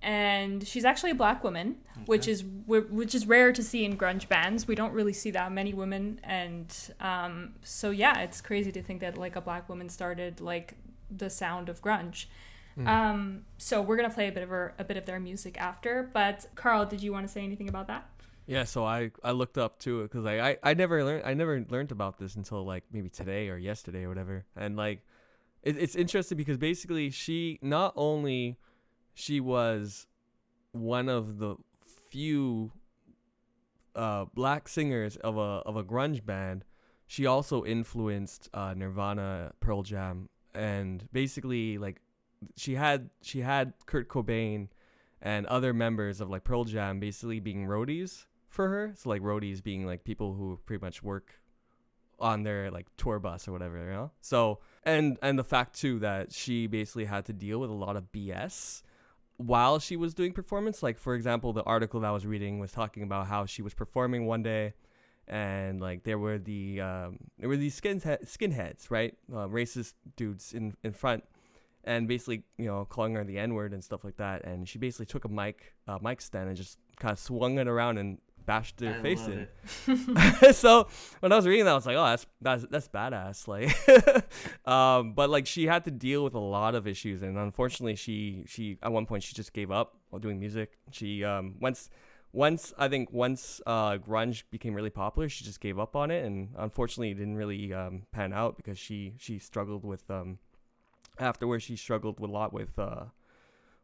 Speaker 1: and she's actually a black woman, which is which is rare to see in grunge bands. We don't really see that many women, and um, so yeah, it's crazy to think that like a black woman started like the sound of grunge. Um, so we're gonna play a bit of her, a bit of their music after. But Carl, did you want to say anything about that?
Speaker 2: Yeah, so I, I looked up to it because like I, I never learned I never learned about this until like maybe today or yesterday or whatever, and like it, it's interesting because basically she not only she was one of the few uh, black singers of a of a grunge band, she also influenced uh, Nirvana, Pearl Jam, and basically like she had she had Kurt Cobain and other members of like Pearl Jam basically being roadies for her. So like roadies being like people who pretty much work on their like tour bus or whatever, you know. So and and the fact too that she basically had to deal with a lot of BS while she was doing performance. Like for example, the article that I was reading was talking about how she was performing one day. And like there were the um, there were these skinhead skinheads right uh, racist dudes in in front and basically you know calling her the N word and stuff like that. And she basically took a mic uh, mic stand and just kind of swung it around and bashed their
Speaker 3: I
Speaker 2: face in. so when I was reading that, I was like, oh, that's that's that's badass. Like, um, but like she had to deal with a lot of issues, and unfortunately, she she at one point she just gave up while doing music. She um once once I think once uh grunge became really popular, she just gave up on it, and unfortunately, it didn't really um pan out because she she struggled with um afterwards she struggled a lot with uh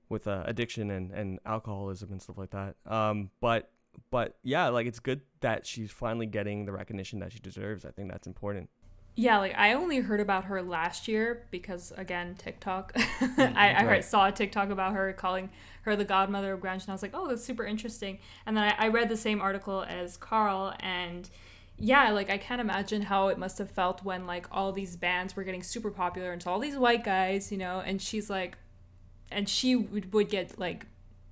Speaker 2: with uh, addiction and, and alcoholism and stuff like that. Um, but but yeah, like it's good that she's finally getting the recognition that she deserves. I think that's important.
Speaker 1: Yeah, like I only heard about her last year because again TikTok. I, I heard, saw a TikTok about her calling her the godmother of grunge, and I was like, oh, that's super interesting. And then I, I read the same article as Carl, and yeah, like I can't imagine how it must have felt when like all these bands were getting super popular, and so all these white guys, you know, and she's like, and she would, would get like,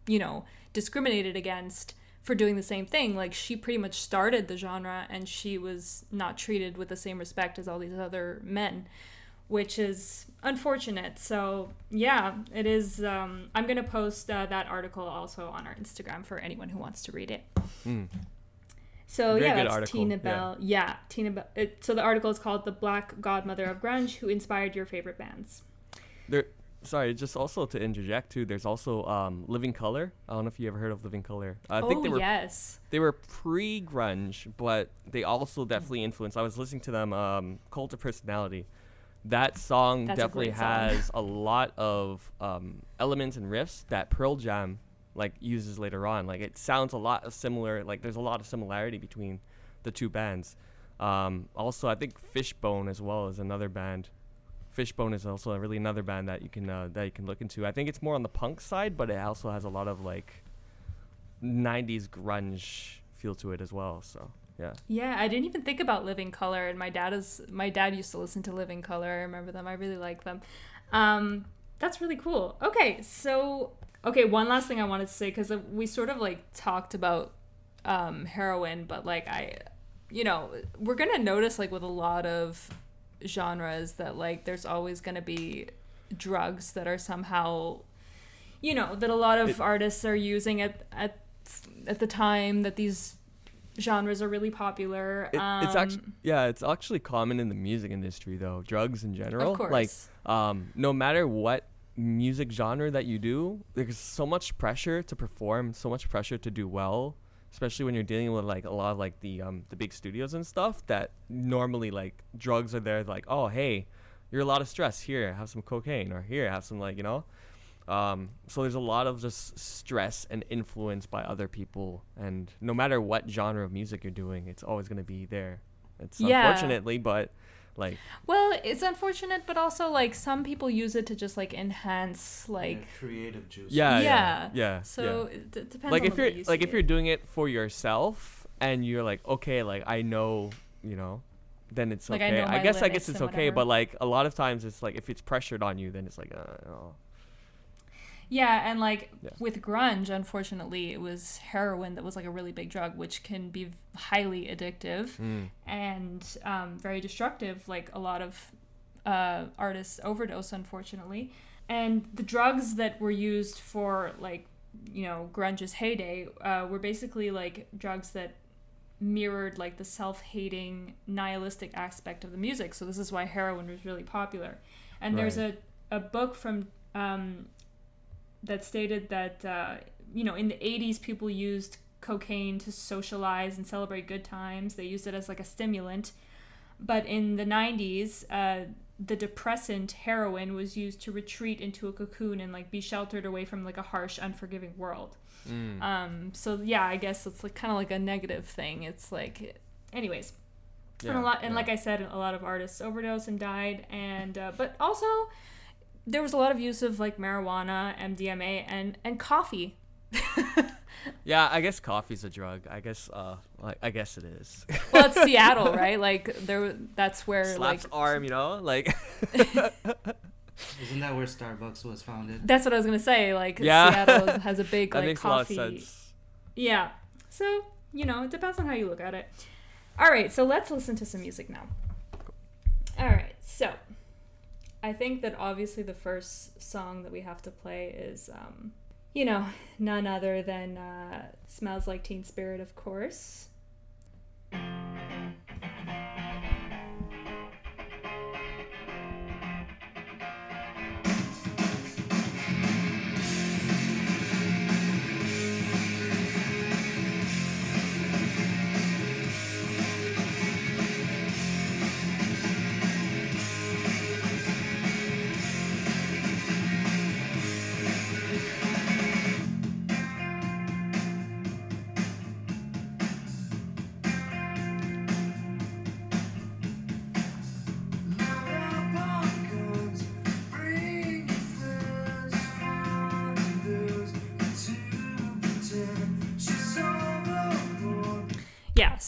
Speaker 1: you know, discriminated against for doing the same thing. Like she pretty much started the genre and she was not treated with the same respect as all these other men, which is unfortunate. So yeah, it is. Um, I'm gonna post uh, that article also on our Instagram for anyone who wants to read it.
Speaker 2: Mm.
Speaker 1: So
Speaker 2: Very
Speaker 1: yeah, that's
Speaker 2: article,
Speaker 1: Tina. Bell. Yeah, Tina Bell. It, so the article is called "The Black Godmother of Grunge: Who Inspired Your Favorite Bands."
Speaker 2: There, sorry, just also to interject too. There's also um, Living Color. I don't know if you ever heard of Living Color. I think
Speaker 1: oh
Speaker 2: they were
Speaker 1: yes.
Speaker 2: they were pre grunge, but they also definitely influenced. I was listening to them, um, Cult of Personality. That song
Speaker 1: That's a
Speaker 2: definitely
Speaker 1: song.
Speaker 2: has a lot of um, elements and riffs that Pearl Jam like uses later on. Like it sounds a lot similar. Like there's a lot of similarity between the two bands. Um, also, I think Fishbone as well is another band. Fishbone is also a really another band that you can uh, that you can look into. I think it's more on the punk side, but it also has a lot of like 90s grunge feel to it as well. So yeah,
Speaker 1: Yeah, I didn't even think about Living Color, and my dad is my dad used to listen to Living Color. I remember them. I really like them. Um, that's really cool. Okay, so okay, one last thing I wanted to say because we sort of like talked about um, heroin, but like I, you know, we're gonna notice like with a lot of genres that like there's always gonna be drugs that are somehow, you know, that a lot of
Speaker 2: It-
Speaker 1: artists are using at at at the time that these genres are really popular.
Speaker 2: It- it's actually
Speaker 1: Um,
Speaker 2: yeah, it's actually common in the music industry though. Drugs in general,
Speaker 1: of course.
Speaker 2: like um, no matter what music genre that you do, there's so much pressure to perform, so much pressure to do well, especially when you're dealing with like a lot of like the um the big studios and stuff. That normally like drugs are there, like oh hey, you're a lot of stress here, have some cocaine, or here have some like you know. Um, so there's a lot of just stress and influence by other people, and no matter what genre of music you're doing, it's always gonna be there. It's
Speaker 1: Yeah.
Speaker 2: unfortunately, but like
Speaker 1: well, it's unfortunate, but also like some people use it to just like enhance like.
Speaker 3: Yeah, creative juice.
Speaker 2: yeah, yeah,
Speaker 1: Yeah.
Speaker 2: yeah.
Speaker 1: So
Speaker 2: yeah.
Speaker 1: it d- depends.
Speaker 2: like
Speaker 1: on
Speaker 2: if you're
Speaker 1: they
Speaker 2: like
Speaker 1: to
Speaker 2: if you're doing it for yourself and you're like okay, like I know, you know, then it's
Speaker 1: Like,
Speaker 2: okay.
Speaker 1: know
Speaker 2: I, guess I guess it's okay,
Speaker 1: whatever.
Speaker 2: but like a lot of times it's like if it's pressured on you, then it's like uh, oh.
Speaker 1: Yeah, and like
Speaker 2: Yeah.
Speaker 1: with grunge, unfortunately, it was heroin that was like a really big drug, which can be highly addictive
Speaker 2: Mm.
Speaker 1: and um, very destructive. Like a lot of uh, artists overdose, unfortunately. And the drugs that were used for like you know grunge's heyday uh, were basically like drugs that mirrored like the self-hating nihilistic aspect of the music so this is why heroin was really popular and there's a, a book from um, that stated that uh, you know in the 80s people used cocaine to socialize and celebrate good times. They used it as like a stimulant. But in the 90s uh, the depressant heroin was used to retreat into a cocoon and like be sheltered away from like a harsh unforgiving world.
Speaker 2: Mm.
Speaker 1: um so yeah i guess it's like kind of like a negative thing. It's like anyways. And a lot and
Speaker 2: yeah.
Speaker 1: like i said a lot of artists overdosed and died. And uh, but also there was a lot of use of like marijuana mdma and and coffee
Speaker 2: Yeah, I guess coffee's a drug. I guess uh like I guess it is.
Speaker 1: well it's seattle right like there that's where
Speaker 2: Slaps
Speaker 1: like
Speaker 2: arm, you know? Like
Speaker 3: Isn't that where Starbucks was founded?
Speaker 1: that's what i was gonna say like
Speaker 2: Yeah.
Speaker 1: seattle has a big like
Speaker 2: that
Speaker 1: like
Speaker 2: makes a lot of
Speaker 1: coffee
Speaker 2: sense.
Speaker 1: Yeah. So, you know, it depends on how you look at it. All right, so let's listen to some music now. All right, so I think that obviously the first song that we have to play is, um, you know, none other than uh, Smells Like Teen Spirit, of course.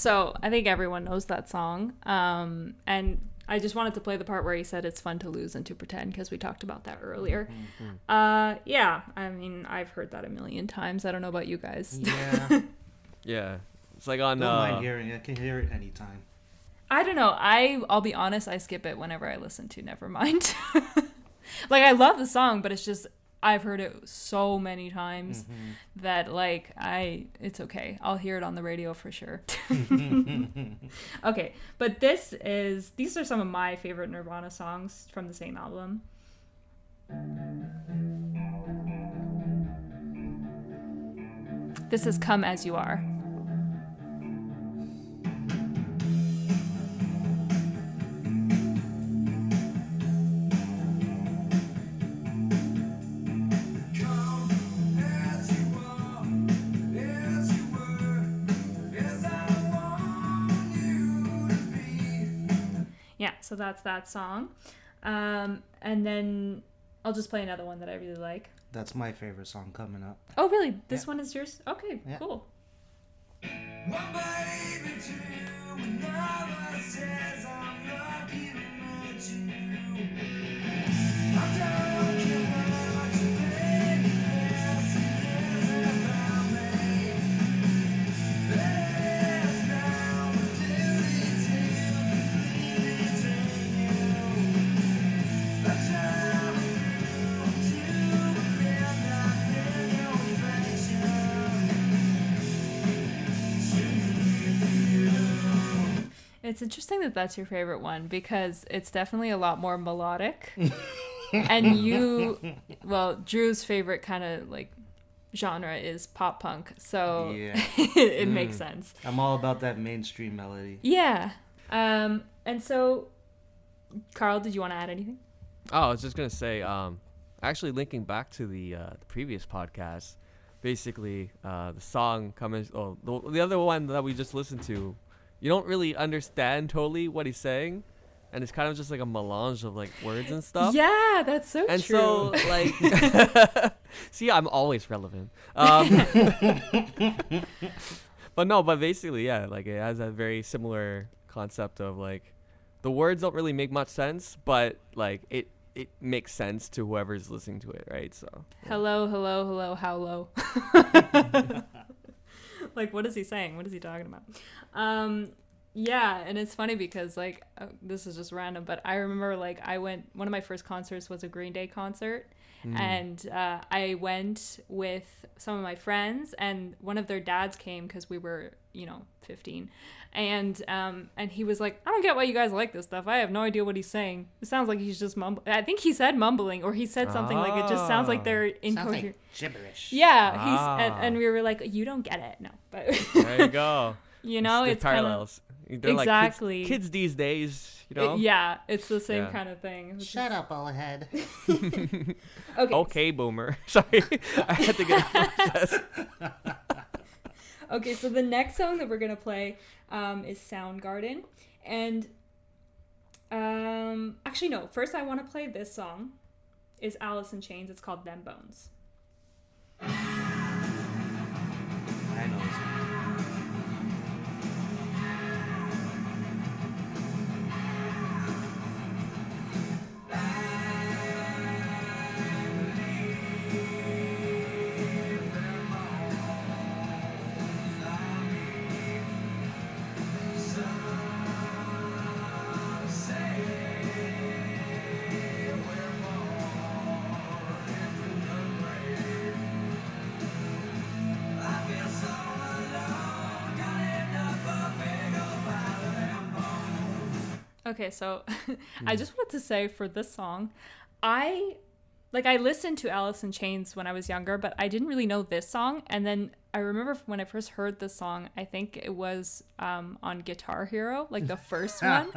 Speaker 1: So I think everyone knows that song. Um, and I just wanted to play the part where he said it's fun to lose and to pretend because we talked about that earlier. Uh, yeah, I mean, I've heard that a million times. I don't know about you guys.
Speaker 3: Yeah.
Speaker 2: Yeah, it's like on.
Speaker 3: Don't
Speaker 2: Uh,
Speaker 3: mind hearing it. I can hear it anytime.
Speaker 1: I don't know. I I'll be honest. I skip it whenever I listen to Nevermind. like I love the song, but it's just I've heard it so many times mm-hmm. that like I it's okay. I'll hear it on the radio for sure. okay, but this is these are some of my favorite Nirvana songs from the same album. This is Come As You Are. So that's that song. Um, and then I'll just play another one that I really like.
Speaker 3: That's my favorite song coming up.
Speaker 1: Oh, really? This
Speaker 3: Yeah.
Speaker 1: one is yours? Okay,
Speaker 3: Yeah.
Speaker 1: cool. It's interesting that that's your favorite one because it's definitely a lot more melodic. and you, well, Drew's favorite kind of like genre is pop punk, so
Speaker 3: Yeah.
Speaker 1: it makes sense.
Speaker 3: I'm all about that mainstream melody.
Speaker 1: Yeah. Um, and so, Carl, did you want to add anything?
Speaker 2: Oh, I was just gonna say, um, actually linking back to the, uh, the previous podcast, basically, uh, the song coming, oh, the, the other one that we just listened to, you don't really understand totally what he's saying, and it's kind of just like a melange of like words and stuff.
Speaker 1: Yeah, that's so
Speaker 2: And
Speaker 1: true.
Speaker 2: And so, like, see, I'm always relevant. Um, but no, but basically, yeah, like it has a very similar concept of like the words don't really make much sense, but like it it makes sense to whoever's listening to it, right? So
Speaker 1: hello, hello, hello, how low? like, what is he saying? What is he talking about? Um, yeah, and it's funny because like uh, this is just random, but I remember like I went. One of my first concerts was a Green Day concert, and uh, I went with some of my friends, and one of their dads came because we were, you know, fifteen, and um, and he was like, I don't get why you guys like this stuff. I have no idea what he's saying. It sounds like he's just mumbling. I think he said mumbling, or he said something like it just sounds like they're incoherent.
Speaker 3: gibberish.
Speaker 1: Yeah, he's and,
Speaker 2: Ah.
Speaker 1: and we were like, you don't get it, no, but
Speaker 2: there you go.
Speaker 1: you know,
Speaker 2: the
Speaker 1: it's kind of
Speaker 2: parallels. They're like
Speaker 1: Exactly.
Speaker 2: kids, kids these days, you know.
Speaker 1: yeah, it's the same
Speaker 2: Yeah.
Speaker 1: kind of thing. It's
Speaker 3: Shut up, old head.
Speaker 1: just- okay,
Speaker 2: Okay, boomer. Sorry, I had to get. it off my chest.
Speaker 1: okay. So the next song that we're gonna play um, is Soundgarden, and um, actually no. First, I want to play this song. Is Alice in Chains? It's called Them Bones. Okay, so I hmm. just wanted to say for this song, I like I listened to Alice in Chains when I was younger, but I didn't really know this song. And then I remember when I first heard this song, I think it was um, on Guitar Hero, like the first one.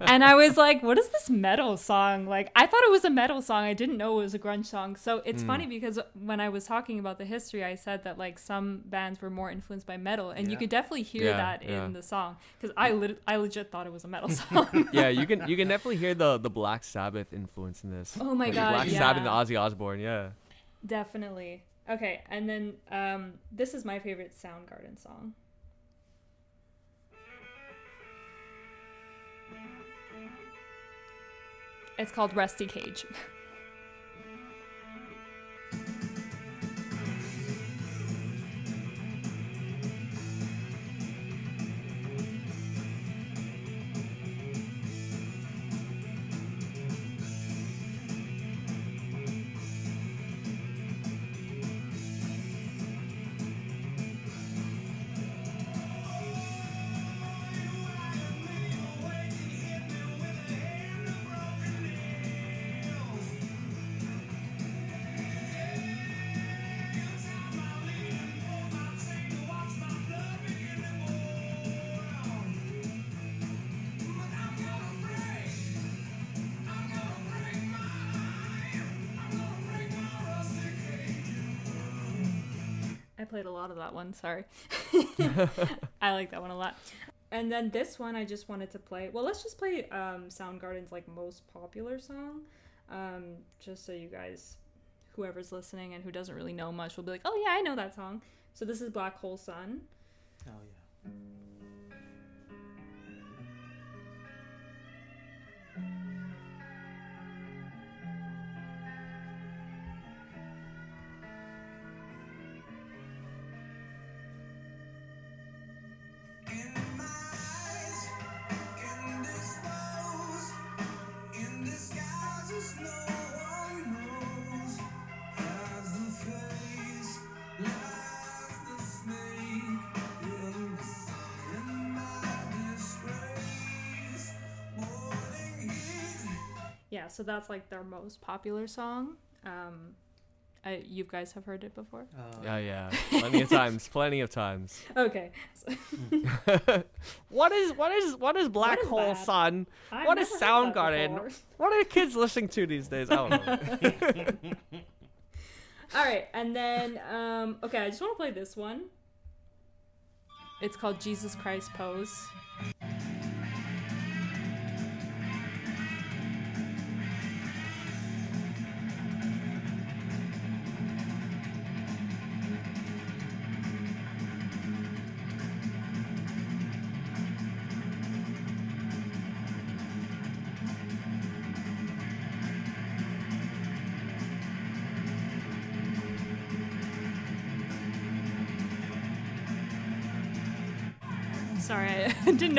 Speaker 1: and I was like, what is this metal song? Like, I thought it was a metal song. I didn't know it was a grunge song. So it's funny because when I was talking about the history, I said that like some bands were more influenced by metal. And you
Speaker 3: Yeah.
Speaker 1: could definitely hear
Speaker 2: Yeah,
Speaker 1: that
Speaker 2: yeah.
Speaker 1: in the song because I, lit- I legit thought it was a metal song.
Speaker 2: yeah, you can you can definitely hear the the Black Sabbath influence in this.
Speaker 1: Oh my
Speaker 2: Like,
Speaker 1: God,
Speaker 2: Black Sabbath and. Ozzy Osbourne. Yeah.
Speaker 1: Definitely. Okay, and then um, this is my favorite Soundgarden song. It's called Rusty Cage. played a lot of that one, sorry. I like that one a lot. And then this one I just wanted to play. Well, let's just play um, Soundgarden's like most popular song. Um, just so you guys whoever's listening and who doesn't really know much will be like, "Oh yeah, I know that song." So this is Black Hole Sun.
Speaker 3: Oh yeah.
Speaker 1: Yeah, so that's like their most popular song. Um, I, you guys have heard it before.
Speaker 3: Uh,
Speaker 2: Yeah, yeah. Plenty of times. Plenty of times.
Speaker 1: Okay.
Speaker 2: what is what is what is Black
Speaker 1: is
Speaker 2: Hole
Speaker 1: that?
Speaker 2: Sun?
Speaker 1: I've
Speaker 2: What is
Speaker 1: never heard
Speaker 2: Soundgarden? What are kids listening to these days? I don't know.
Speaker 1: All right, and then um, okay, I just want to play this one. It's called Jesus Christ Pose.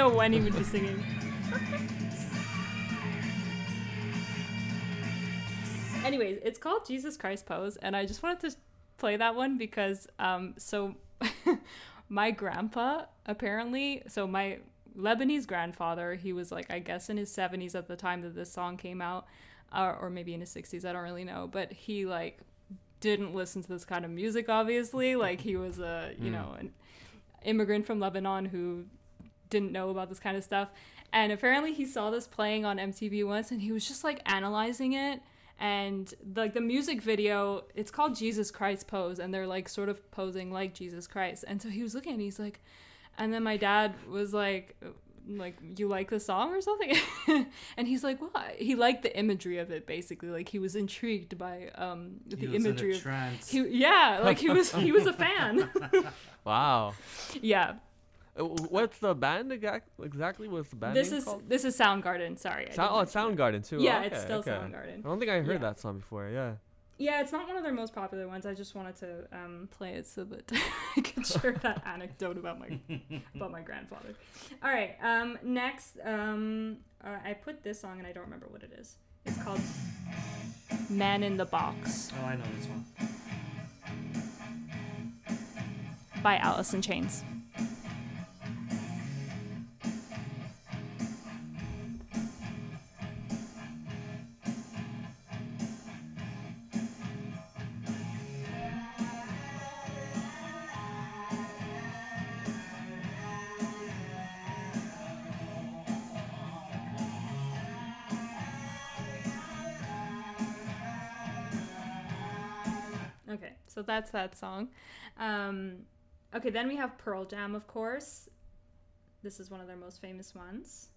Speaker 1: Know when he would be singing. Anyways, it's called Jesus Christ Pose, and I just wanted to play that one because, um, so my grandpa apparently, so my Lebanese grandfather, he was like, I guess in his 70s at the time that this song came out, uh, or maybe in his 60s, I don't really know, but he like didn't listen to this kind of music, obviously. Like he was a, you know, an immigrant from Lebanon who didn't know about this kind of stuff. And apparently he saw this playing on MTV once and he was just like analyzing it. And like the music video, it's called Jesus Christ Pose, and they're like sort of posing like Jesus Christ. And so he was looking and he's like, and then my dad was like, like you like the song or something and he's like well he liked the imagery of it basically like he was intrigued by um the
Speaker 3: He was in a
Speaker 1: imagery of
Speaker 3: trance.
Speaker 1: he, yeah like he was he was a fan
Speaker 2: wow.
Speaker 1: yeah
Speaker 2: What's the band exactly? What's the band
Speaker 1: this
Speaker 2: name
Speaker 1: is
Speaker 2: called?
Speaker 1: this is Soundgarden. Sorry. I
Speaker 2: Sound, oh, it's Soundgarden too.
Speaker 1: Yeah,
Speaker 2: okay,
Speaker 1: it's still
Speaker 2: okay.
Speaker 1: Soundgarden.
Speaker 2: I don't think I heard
Speaker 1: Yeah.
Speaker 2: that song before. Yeah.
Speaker 1: Yeah, it's not one of their most popular ones. I just wanted to um, play it so that I could share that anecdote about my about my grandfather. All right. Um, next, um, uh, I put this song and I don't remember what it is. It's called "Man in the Box"
Speaker 3: Oh, I know this one.
Speaker 1: by Alice in Chains. That's that song. Um, okay, then we have Pearl Jam, of course. This is one of their most famous ones.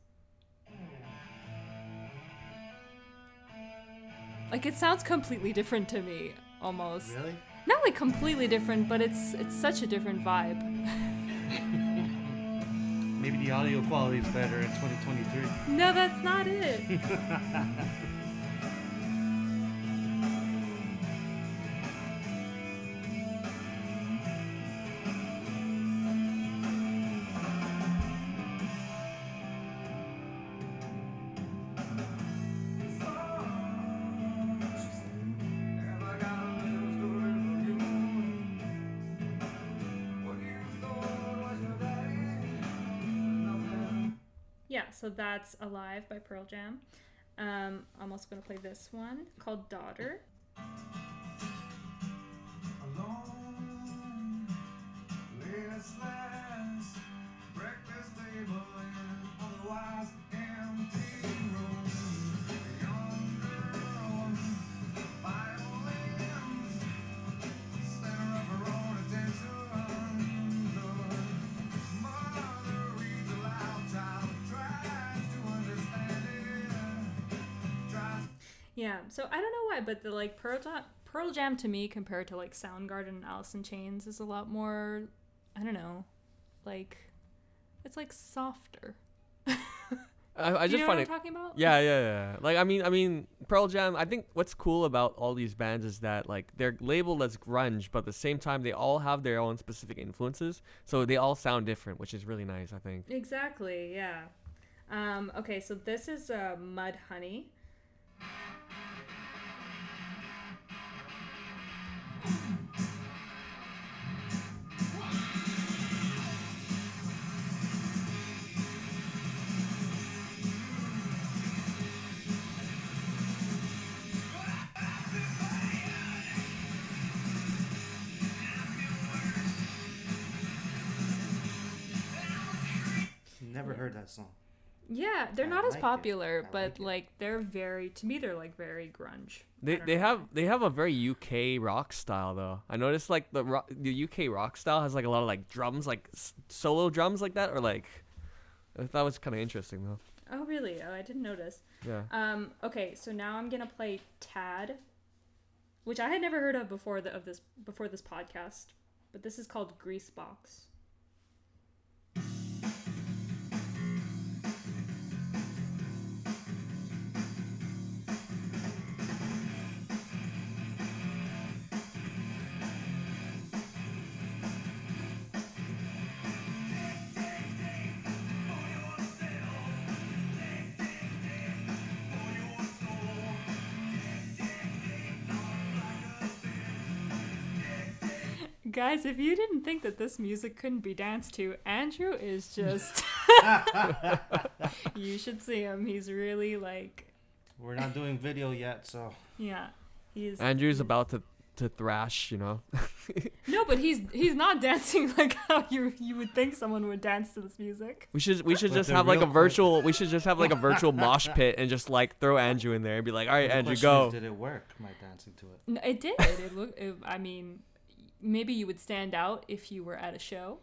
Speaker 1: Like it sounds completely different to me, almost.
Speaker 3: Really?
Speaker 1: Not like completely different, but it's it's such a different vibe.
Speaker 3: Maybe the audio quality is better in 2023.
Speaker 1: No, that's not it. so that's Alive by Pearl Jam. Um, I'm also going to play this one called Daughter. Yeah, so I don't know why, but the like Pearl Jam, Pearl Jam to me compared to like Soundgarden and Alice in Chains is a lot more, I don't know, like it's like softer.
Speaker 2: I, I just
Speaker 1: you know
Speaker 2: find
Speaker 1: what
Speaker 2: it.
Speaker 1: I'm talking about?
Speaker 2: Yeah, yeah, yeah. Like I mean, I mean, Pearl Jam. I think what's cool about all these bands is that like they're labeled as grunge, but at the same time they all have their own specific influences, so they all sound different, which is really nice. I think.
Speaker 1: Exactly, yeah. Um, okay, so this is uh, Mud Honey.
Speaker 3: That song.
Speaker 1: Yeah, they're
Speaker 3: I
Speaker 1: not as
Speaker 3: like it.
Speaker 1: popular, but
Speaker 3: like
Speaker 1: like they're very to me they're like very grunge.
Speaker 2: They, they
Speaker 1: know
Speaker 2: have
Speaker 1: why.
Speaker 2: they have a very UK rock style though. I noticed like the rock, the UK rock style has like a lot of like drums, like s- solo drums like that, or like I thought was kind of interesting though.
Speaker 1: Oh really? Oh, I didn't notice.
Speaker 2: Yeah.
Speaker 1: Um, okay, so now I'm gonna play Tad, which I had never heard of before the, of this before this podcast, but this is called Grease Box. Guys, if you didn't think that this music couldn't be danced to, Andrew is just. you should see him. He's really like,
Speaker 3: We're not doing video yet, so
Speaker 1: yeah, he's.
Speaker 2: Andrew's about to to thrash, you know.
Speaker 1: No, but he's he's not dancing like how you you would think someone would dance to this music.
Speaker 2: We should we should
Speaker 3: But
Speaker 2: just have like a virtual we should just have like a virtual mosh pit and just like throw Andrew in there and be like, all right,
Speaker 3: the
Speaker 2: Andrew, go.
Speaker 3: is, did it work? My dancing to it.
Speaker 1: No, it did. It looked. It, I mean, maybe you would stand out if you were at a show,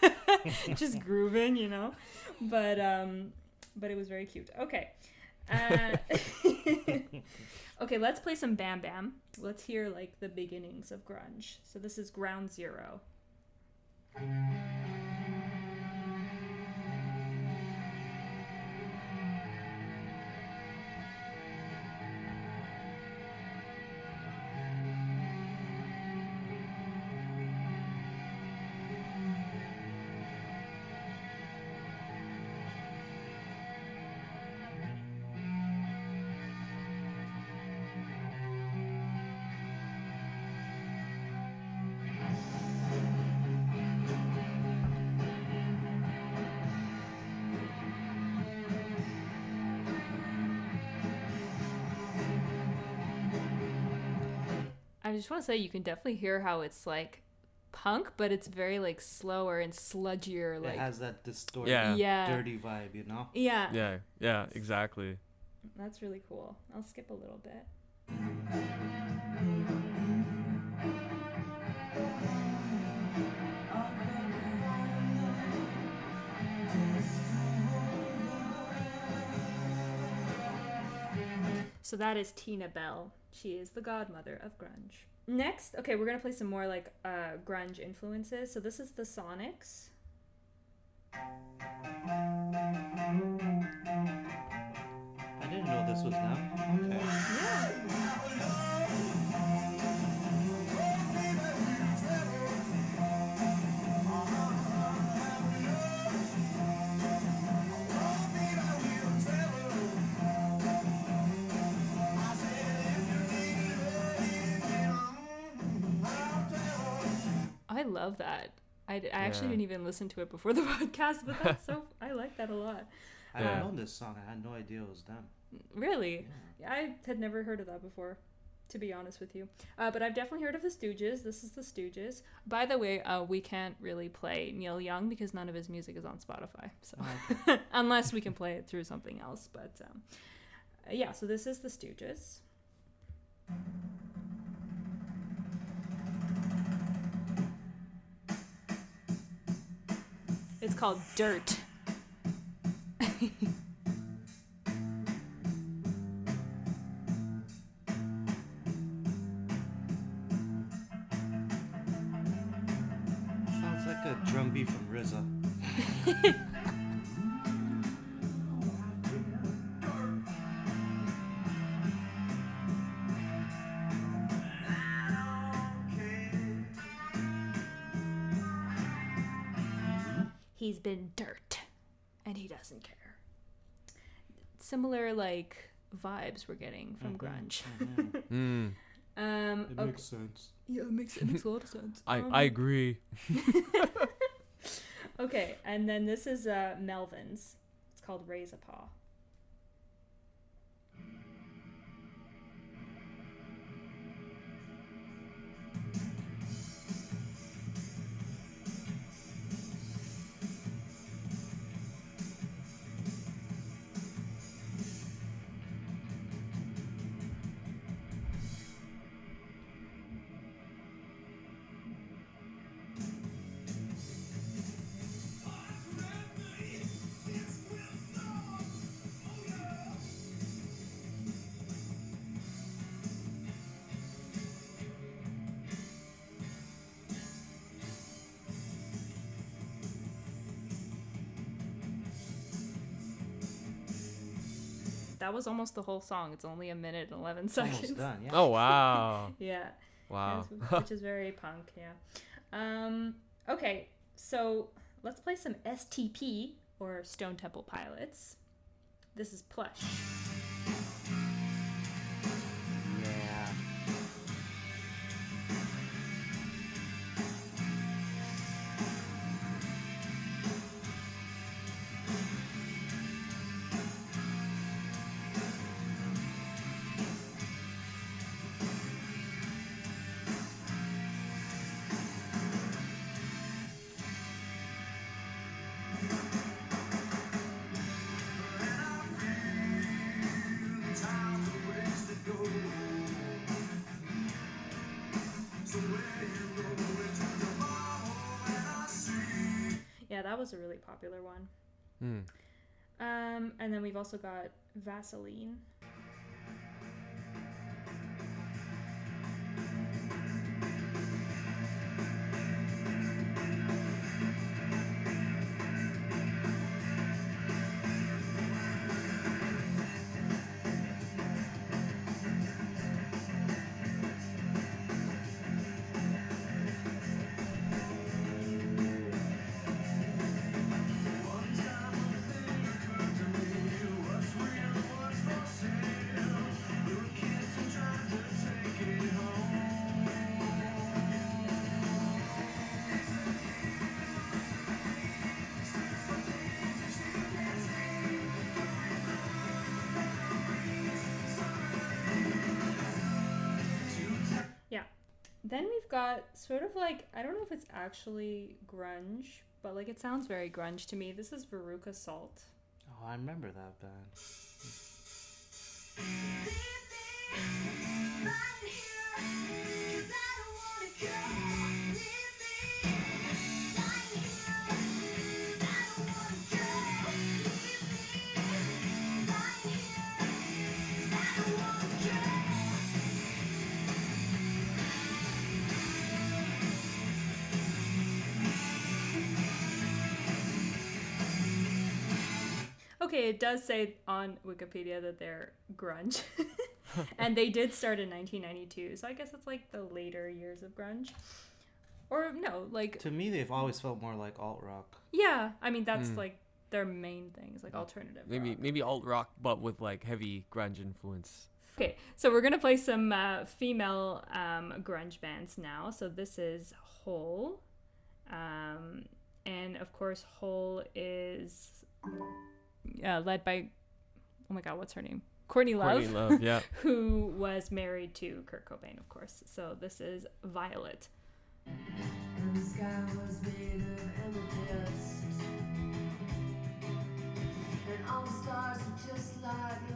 Speaker 1: just grooving, you know. But um, but it was very cute. Okay. Uh, okay, let's play some Bam Bam. Let's hear like the beginnings of grunge. So this is Ground Zero. I just want to say you can definitely hear how it's like punk, but it's very like slower and sludgier. Like
Speaker 3: it has that distorted,
Speaker 2: yeah.
Speaker 1: yeah.
Speaker 3: dirty vibe, you know.
Speaker 1: Yeah.
Speaker 2: Yeah. Yeah. Exactly.
Speaker 1: That's really cool. I'll skip a little bit. So that is Tina Bell she is the godmother of grunge. Next, okay, we're gonna play some more like uh, grunge influences. So this is the Sonics.
Speaker 3: I didn't know this was them. Okay.
Speaker 1: Yeah. Love that. I, I actually didn't even listen to it before the podcast, but that's so I like that a lot.
Speaker 3: I
Speaker 2: Yeah.
Speaker 3: don't know this song. I had no idea it was them.
Speaker 1: Really? I had never heard of that before, to be honest with you. Uh, but I've definitely heard of the Stooges. This is the Stooges. By the way, uh, we can't really play Neil Young because none of his music is on Spotify. So unless we can play it through something else, but um, yeah. So this is the Stooges. It's called Dirt. Similar like vibes we're getting from grunge.
Speaker 2: Mm,
Speaker 1: Um
Speaker 3: It
Speaker 1: okay.
Speaker 3: makes sense.
Speaker 1: yeah, it makes it makes a lot of sense.
Speaker 2: I,
Speaker 1: Um,
Speaker 2: I agree.
Speaker 1: Okay, and then this is uh Melvins. It's called Raise a Paw. That was almost the whole song. It's only a minute and 11 seconds.
Speaker 3: almost done. Yeah.
Speaker 2: Oh wow.
Speaker 1: Yeah.
Speaker 2: Wow.
Speaker 1: Yes, which is very punk, yeah. Um, okay, so let's play some STP or Stone Temple Pilots. This is Plush. And then we've also got Vasoline. Got sort of like, I don't know if it's actually grunge, but like it sounds very grunge to me. This is Veruca Salt.
Speaker 3: Oh, I remember that band.
Speaker 1: Okay, it does say on Wikipedia that they're grunge. and they did start in 1992, so I guess it's like the later years of grunge. Or no, like
Speaker 3: To me, they've always felt more like alt rock.
Speaker 1: yeah, I mean that's
Speaker 2: Mm.
Speaker 1: like their main things, like alternative.
Speaker 2: Maybe
Speaker 1: rock.
Speaker 2: maybe alt rock, but with like heavy grunge influence.
Speaker 1: Okay, so we're gonna play some uh, female um, grunge bands now. So this is Hole, um, and of course Hole is uh, led by oh my god, what's her name? Courtney Love,
Speaker 2: Courtney Love, yeah.
Speaker 1: who was married to Kurt Cobain, of course. So this is Violet.
Speaker 4: And the sky was made of amethyst. And all stars were just like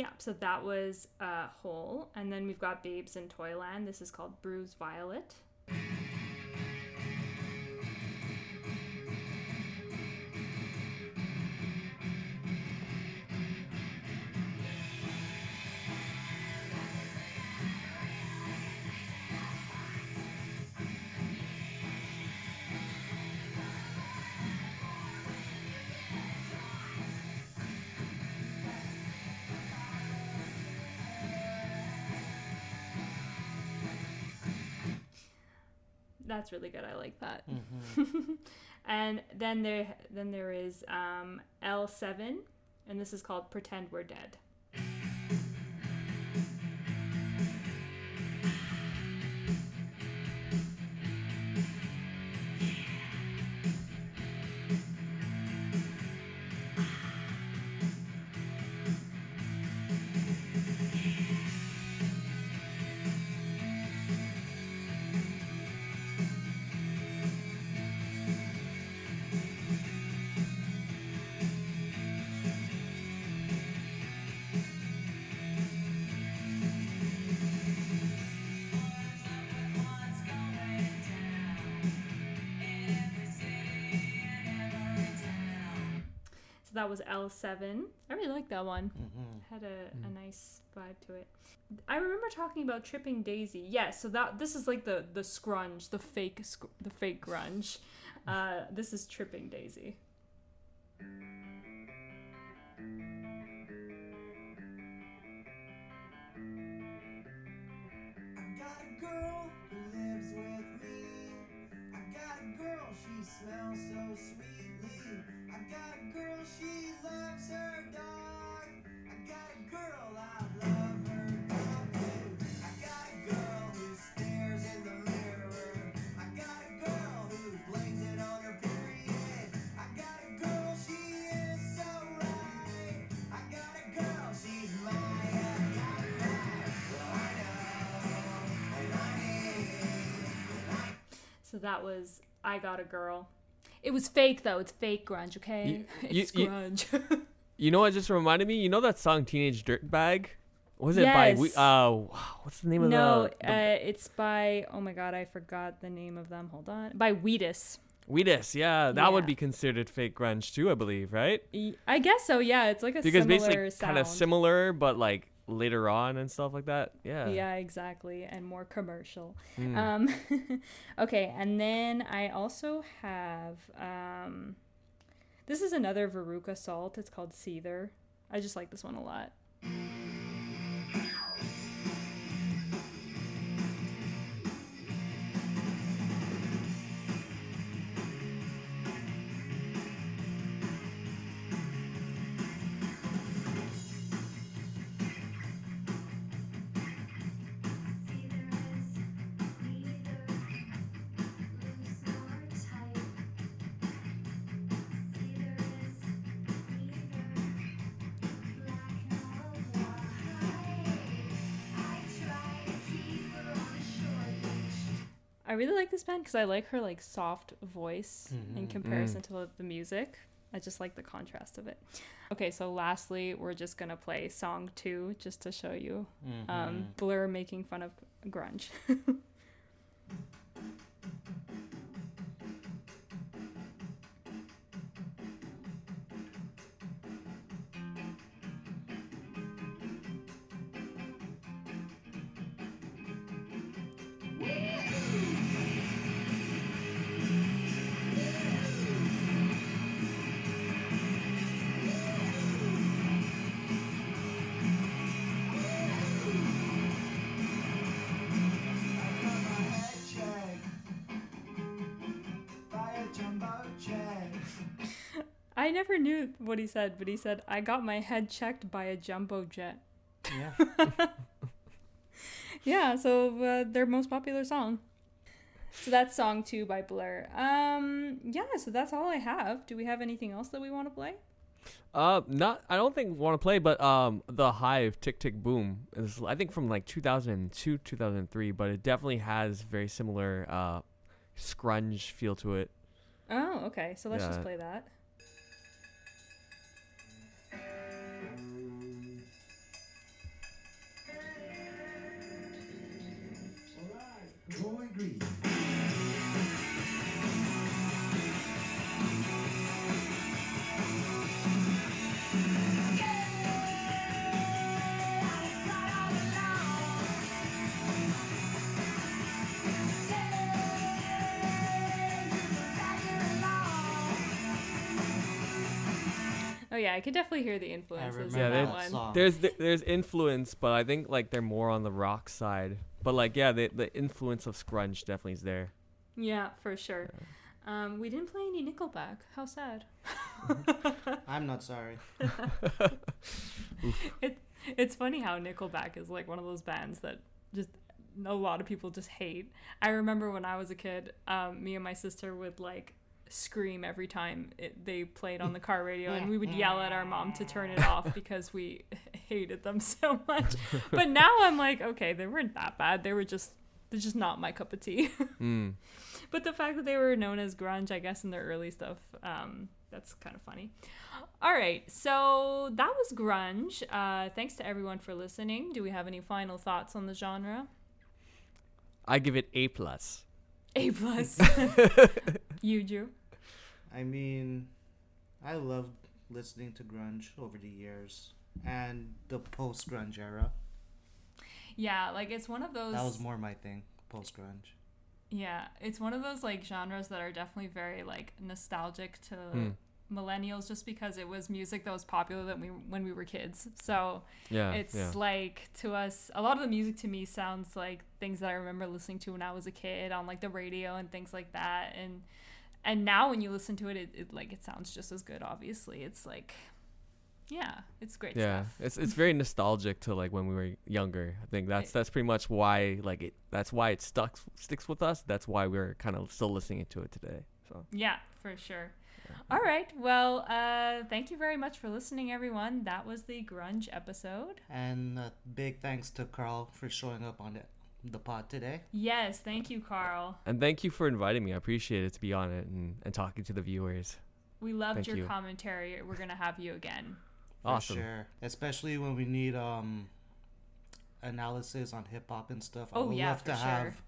Speaker 1: Yeah, so that was uh, Hole, and then we've got Babes in Toyland. This is called Bruise Violet. That's really good. I like that. and then there then there is um, L7, and this is called Pretend We're Dead. That was L7. I really like that one. Had a, a nice vibe to it. I remember talking about Tripping Daisy. Yes, so that this is like the the scrunge, the fake the fake grunge. Uh, this is Tripping Daisy.
Speaker 5: So
Speaker 1: that was I Got a Girl. It was fake though. It's fake grunge, okay?
Speaker 2: You- you-
Speaker 1: it's
Speaker 2: you-
Speaker 1: grunge.
Speaker 2: You know what just reminded me? You know that song Teenage Dirtbag? Was it by we uh what's the name of
Speaker 1: no,
Speaker 2: the, the
Speaker 1: uh, it's by oh my god, I forgot the name of them. Hold on, by Wheatus.
Speaker 2: Wheatus, yeah, that would be considered fake grunge too, I believe, right?
Speaker 1: I guess so. Yeah, it's like a
Speaker 2: Because
Speaker 1: similar
Speaker 2: basically
Speaker 1: sound.
Speaker 2: kind of similar, but like later on and stuff like that. Yeah.
Speaker 1: Yeah, exactly, and more commercial.
Speaker 2: Mm.
Speaker 1: Um, okay, and then I also have um, this is another Veruca Salt. It's called Seether. I just like this one a lot. Really like this band because I like her like soft voice mm-hmm. in mm. comparison to the music. I just like the contrast of it. Okay, so lastly, we're just gonna play song two just to show you um, mm-hmm. Blur making fun of grunge. I never knew what he said, but he said, I got my head checked by a jumbo jet.
Speaker 3: Yeah.
Speaker 1: Yeah, so uh, their most popular song. So that's song two by Blur. Um, yeah, so that's all I have. Do we have anything else that we want to play?
Speaker 2: Uh, not. I don't think want to play, but um, the Hive Tick Tick Boom is I think from like 2002, 2003, but it definitely has very similar uh, scrunge feel to it.
Speaker 1: Oh, okay. So let's just play that. Yeah, I could definitely hear the influences
Speaker 2: Yeah,
Speaker 1: in
Speaker 2: they-
Speaker 1: that one.
Speaker 2: There's th- there's influence, but I think like they're more on the rock side. But like yeah, the the influence of scrunge definitely is there.
Speaker 1: Yeah, for sure. Um, we didn't play any Nickelback. How sad.
Speaker 3: I'm not sorry.
Speaker 1: It's funny how Nickelback is like one of those bands that just a lot of people just hate. I remember when I was a kid, um, me and my sister would like scream every time it, they played on the car radio, and we would yell at our mom to turn it off because we hated them so much. But now I'm like, okay, they weren't that bad. They were just they're just not my cup of tea.
Speaker 2: Mm.
Speaker 1: But the fact that they were known as grunge, I guess, in their early stuff, um, that's kind of funny. All right, so that was grunge. Uh, thanks to everyone for listening. Do we have any final thoughts on the genre?
Speaker 2: I give it A plus.
Speaker 1: A plus. you, Drew?
Speaker 3: I mean, I loved listening to grunge over the years and the post grunge era.
Speaker 1: Yeah, like it's one of those.
Speaker 3: That was more my thing, post grunge.
Speaker 1: Yeah, it's one of those like genres that are definitely very like nostalgic to
Speaker 2: Hmm.
Speaker 1: millennials, just because it was music that was popular that we when we were kids. So
Speaker 2: Yeah.
Speaker 1: it's
Speaker 2: yeah.
Speaker 1: like to us a lot of the music to me sounds like things that i remember listening to when i was a kid on like the radio and things like that and and now when you listen to it it, it like it sounds just as good obviously. It's like yeah it's great
Speaker 2: yeah
Speaker 1: stuff.
Speaker 2: it's it's very nostalgic to like when we were younger. I think that's that's pretty much why like it that's why it stuck sticks with us. That's why we're kind of still listening to it today so.
Speaker 1: Yeah for sure. All right well uh thank you very much for listening everyone. That was the grunge episode.
Speaker 3: And uh, big thanks to Carl for showing up on the, the pod today.
Speaker 1: yes thank you carl
Speaker 2: and thank you for inviting me i appreciate it to be on it and, and talking to the viewers
Speaker 1: we loved
Speaker 2: Thank
Speaker 1: your
Speaker 2: you.
Speaker 1: commentary we're gonna have you again
Speaker 3: For
Speaker 2: awesome
Speaker 3: sure. Especially when we need um analysis on hip hop and stuff. I
Speaker 1: Oh,
Speaker 3: would
Speaker 1: yeah,
Speaker 3: love
Speaker 1: for
Speaker 3: to
Speaker 1: sure.
Speaker 3: have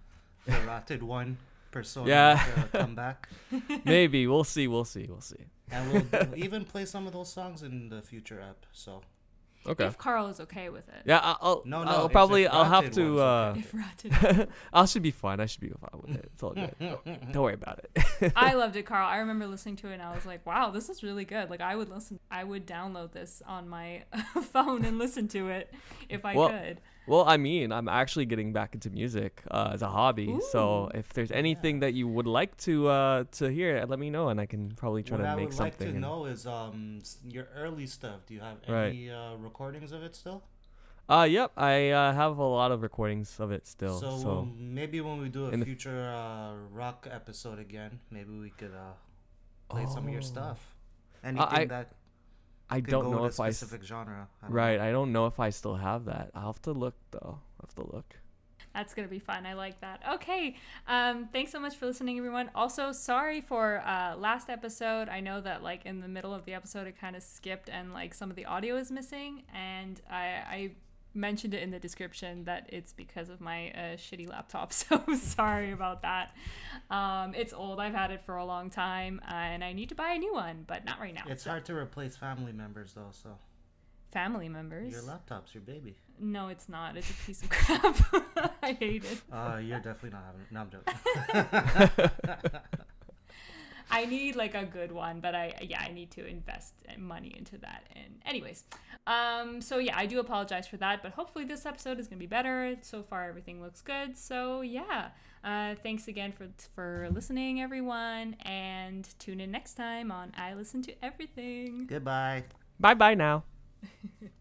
Speaker 3: the Rotted One persona
Speaker 2: Yeah.
Speaker 3: to come back.
Speaker 2: maybe we'll see we'll see we'll see
Speaker 3: And we'll, we'll even play some of those songs in the future app. So
Speaker 2: okay.
Speaker 1: If carl is okay with it.
Speaker 2: Yeah I- i'll
Speaker 3: No, no,
Speaker 2: i'll probably i'll have to uh
Speaker 1: if Rotted
Speaker 2: i should be fine. I should be fine with it. It's all good. Don't, don't worry about it.
Speaker 1: I loved it, Carl. I remember listening to it and I was like, wow, this is really good. Like, I would listen, I would download this on my phone and listen to it if I
Speaker 2: Well,
Speaker 1: could.
Speaker 2: Well, I mean, I'm actually getting back into music uh, as a hobby. So if there's anything that you would like to uh, to hear, let me know, and I can probably try
Speaker 3: what
Speaker 2: to
Speaker 3: I
Speaker 2: make something.
Speaker 3: What I would like to know is um your early stuff. Do you have
Speaker 2: Right.
Speaker 3: any uh, recordings of it still?
Speaker 2: Uh, yep, I uh, have a lot of recordings of it still.
Speaker 3: So,
Speaker 2: So,
Speaker 3: um, maybe when we do a
Speaker 2: in the f-
Speaker 3: future uh, rock episode again, maybe we could uh, play some of your
Speaker 2: Oh.
Speaker 3: stuff. Anything
Speaker 2: I-
Speaker 3: that
Speaker 2: I
Speaker 3: could
Speaker 2: don't
Speaker 3: go
Speaker 2: know if
Speaker 3: a
Speaker 2: I s-
Speaker 3: specific genre. I
Speaker 2: right.
Speaker 3: know.
Speaker 2: I don't know if I still have that. I'll have to look though. I have to look.
Speaker 1: That's going to be fun. I like that. Okay. Um, thanks so much for listening, everyone. Also, sorry for uh, last episode. I know that, like, in the middle of the episode, it kind of skipped and, like, some of the audio is missing. And I, I mentioned it in the description that it's because of my uh, shitty laptop. So sorry about that. Um, it's old. I've had it for a long time uh, and I need to buy a new one, but not right now.
Speaker 3: It's hard to replace family members though. So
Speaker 1: Family members.
Speaker 3: your laptop's your baby.
Speaker 1: no, it's not. It's a piece of crap. I hate it.
Speaker 3: Uh, you're definitely not having. It. No, I'm joking.
Speaker 1: I need like a good one, but I yeah, I need to invest money into that. And anyways, um, so yeah, I do apologize for that, but hopefully this episode is gonna be better. So far, everything looks good. So yeah, uh, thanks again for for listening, everyone, and tune in next time on I Listen to Everything.
Speaker 3: Goodbye.
Speaker 2: Bye bye now.